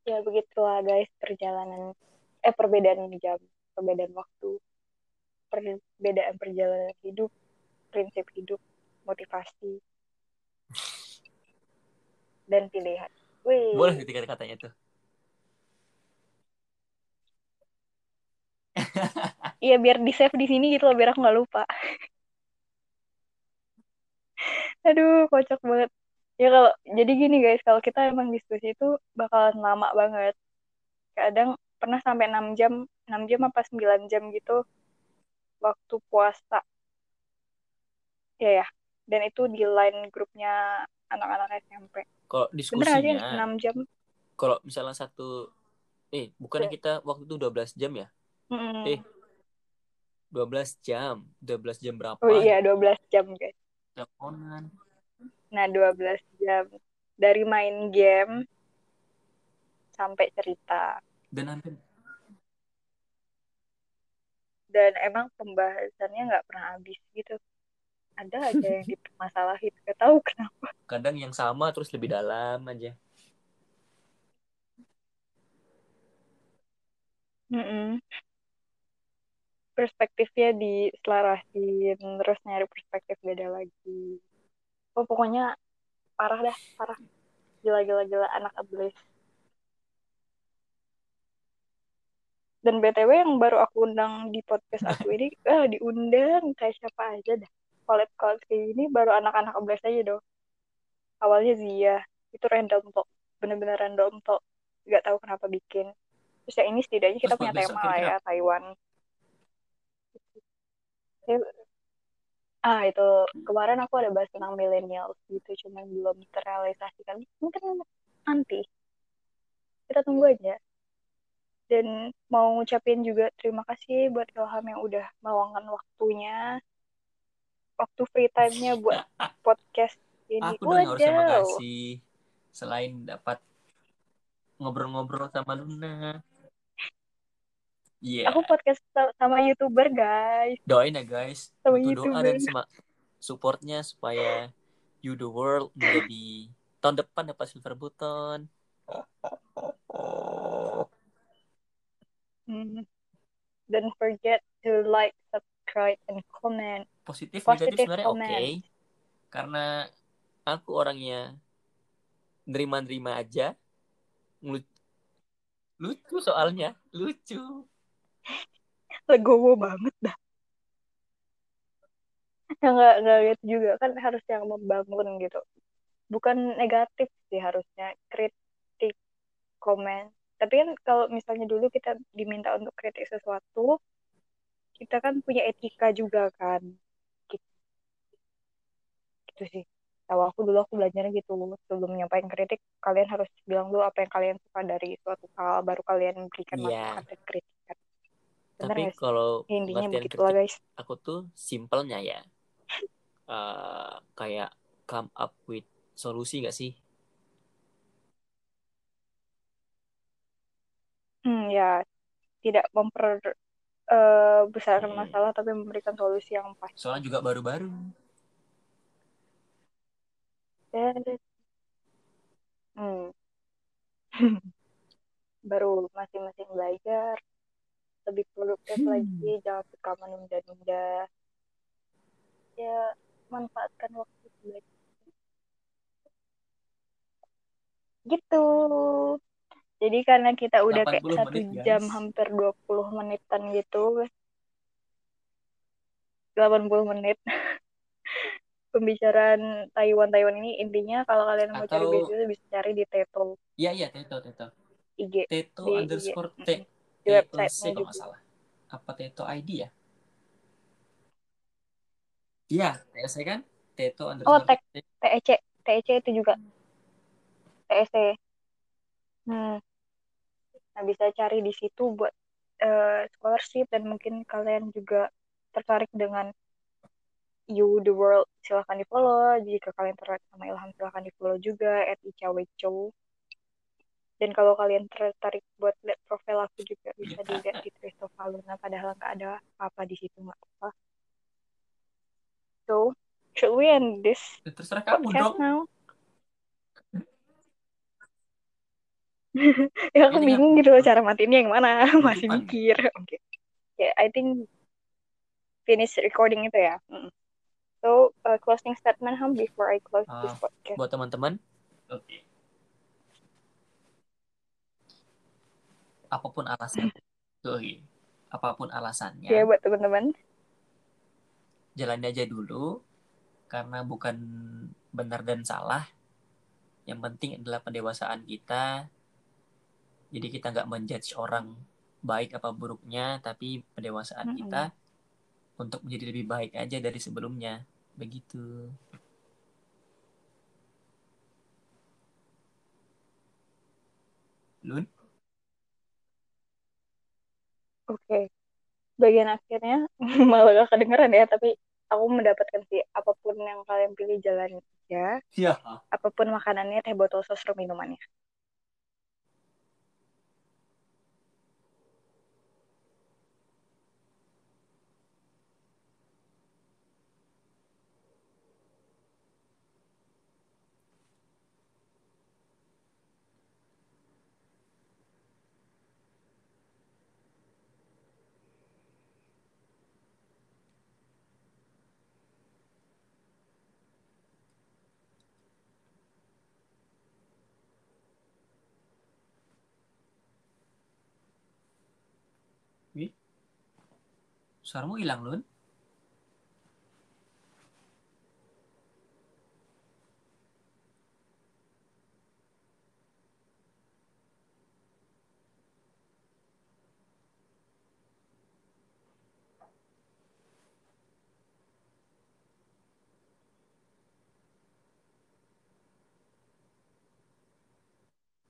Speaker 1: Ya begitulah guys perjalanan eh perbedaan jam, perbedaan waktu, perbedaan perjalanan hidup, prinsip hidup, motivasi dan pilihan. Wih.
Speaker 2: boleh tiga katanya tuh
Speaker 1: Iya biar di save di sini gitu loh biar aku nggak lupa. Aduh kocak banget. Ya kalau jadi gini guys kalau kita emang diskusi itu bakalan lama banget. Kadang pernah sampai 6 jam, 6 jam apa 9 jam gitu waktu puasa. Ya ya. Dan itu di line grupnya anak-anak SMP.
Speaker 2: kalau
Speaker 1: Bener
Speaker 2: diskusinya
Speaker 1: 6 jam?
Speaker 2: kalau misalnya satu eh bukannya
Speaker 1: Iya.
Speaker 2: kita waktu itu 12 jam ya
Speaker 1: Mm-mm.
Speaker 2: Eh, 12 jam 12 jam berapa
Speaker 1: Oh iya 12 jam guys.
Speaker 2: teleponan
Speaker 1: Nah 12 jam dari main game sampai cerita.
Speaker 2: dan hampir
Speaker 1: dan emang pembahasannya nggak pernah habis gitu ada aja yang dipermasalahin gak tahu kenapa.
Speaker 2: Kadang yang sama terus lebih dalam aja.
Speaker 1: Mm-mm. perspektifnya diselarasin terus nyari perspektif beda lagi. Oh pokoknya parah dah parah. Gila gila gila anak ablis. Dan btw yang baru aku undang di podcast aku ini ah diundang kayak siapa aja dah collab collab kayak gini baru anak-anak ablis aja dong. Awalnya Zia itu random talk bener-bener random talk nggak tahu kenapa bikin. Terus yang ini setidaknya kita
Speaker 2: Terus
Speaker 1: punya tema lah ya Taiwan. Ah itu kemarin aku ada bahas tentang millennials gitu cuman belum terrealisasikan. Mungkin nanti. Kita tunggu aja. Dan mau ngucapin juga terima kasih buat Ilham yang udah meluangkan waktunya waktu free time-nya buat podcast ini
Speaker 2: aku yang harusnya
Speaker 1: Wadaw.
Speaker 2: makasih selain dapat ngobrol-ngobrol sama Luna Iya,
Speaker 1: aku podcast sa- sama youtuber guys
Speaker 2: doain ya guys.
Speaker 1: Sama
Speaker 2: Butuh doa
Speaker 1: YouTuber.
Speaker 2: dan sema- supportnya supaya You The World menjadi tahun depan dapat silver button.
Speaker 1: Hmm. Don't forget to like, subscribe, and comment.
Speaker 2: Positif,
Speaker 1: Positive
Speaker 2: negatif sebenarnya oke.
Speaker 1: comment.
Speaker 2: Karena aku orangnya nerima-nerima aja. Lu- Lucu soalnya, lucu.
Speaker 1: Legowo banget dah. Nggak nggak gitu juga kan harus yang membangun gitu. Bukan negatif sih harusnya kritik, komen. Tapi kan kalau misalnya dulu kita diminta untuk kritik sesuatu, kita kan punya etika juga kan. Gitu, sih. Tahu aku dulu aku belajarnya gitu sebelum nyampain kritik kalian harus bilang dulu apa yang kalian suka dari suatu hal baru kalian berikan
Speaker 2: Iya.
Speaker 1: masukan dan kritikan. Bener
Speaker 2: Tapi kalau
Speaker 1: Intinya
Speaker 2: pengertian
Speaker 1: begitulah
Speaker 2: kritik
Speaker 1: guys.
Speaker 2: aku tuh simpelnya ya. eh, kayak come up with solusi gak sih?
Speaker 1: Hmm, ya tidak memper eh, besarkan
Speaker 2: Hmm.
Speaker 1: masalah tapi memberikan solusi yang pas.
Speaker 2: Soalnya juga baru-baru.
Speaker 1: Hmm. baru masing-masing belajar lebih produktif
Speaker 2: Hmm.
Speaker 1: lagi jangan suka menunda-nunda ya manfaatkan waktu belajar gitu jadi karena kita udah kayak
Speaker 2: 80
Speaker 1: satu
Speaker 2: menit, guys.
Speaker 1: jam hampir 20 menitan gitu 80 menit pembicaraan Taiwan-Taiwan ini intinya kalau kalian mau cari
Speaker 2: Atau-
Speaker 1: beasiswa bisa cari di Teto
Speaker 2: Iya iya Teto Teto.
Speaker 1: IG
Speaker 2: Teto
Speaker 1: Di-
Speaker 2: underscore
Speaker 1: iya.
Speaker 2: T
Speaker 1: di
Speaker 2: T
Speaker 1: website
Speaker 2: kalau nggak salah. Apa Teto ID ya? Iya, TC kan? Teto underscore
Speaker 1: tag.
Speaker 2: T.
Speaker 1: TEC TEC itu juga TEC hmm Nah, bisa cari di situ buat uh, scholarship dan mungkin kalian juga tertarik dengan You The World silahkan di follow jika kalian tertarik sama Ilham silahkan di follow juga at Ica Wecho dan kalau kalian tertarik buat lihat profil aku juga bisa iya. dilihat di Christopher Luna padahal nggak ada apa-apa di situ nggak apa so should we end this
Speaker 2: ya, terserah kamu dong.
Speaker 1: now? Ya aku Ini bingung gitu loh cara matinya yang mana. Masih mikir. Oke. Okay. ya yeah, I think finish recording itu ya. Mm. So uh, closing statement Ham before I close uh, this podcast?
Speaker 2: buat teman-teman. Oke. Okay. apa pun alasan. Tuh apa pun alasannya.
Speaker 1: Ya buat teman-teman.
Speaker 2: Jalani aja dulu karena bukan benar dan salah. Yang penting adalah pendewasaan kita. Jadi kita nggak menjudge orang baik apa buruknya tapi pendewasaan mm -hmm. kita untuk menjadi lebih baik aja dari sebelumnya begitu Lun?
Speaker 1: Oke. Okay. Bagian akhirnya malah gak kedengeran ya, tapi aku mendapatkan sih apa pun yang kalian pilih jalan aja.
Speaker 2: Iya.
Speaker 1: Apa pun makanannya, teh botol sos minumannya.
Speaker 2: Suaramu hilang, Lun.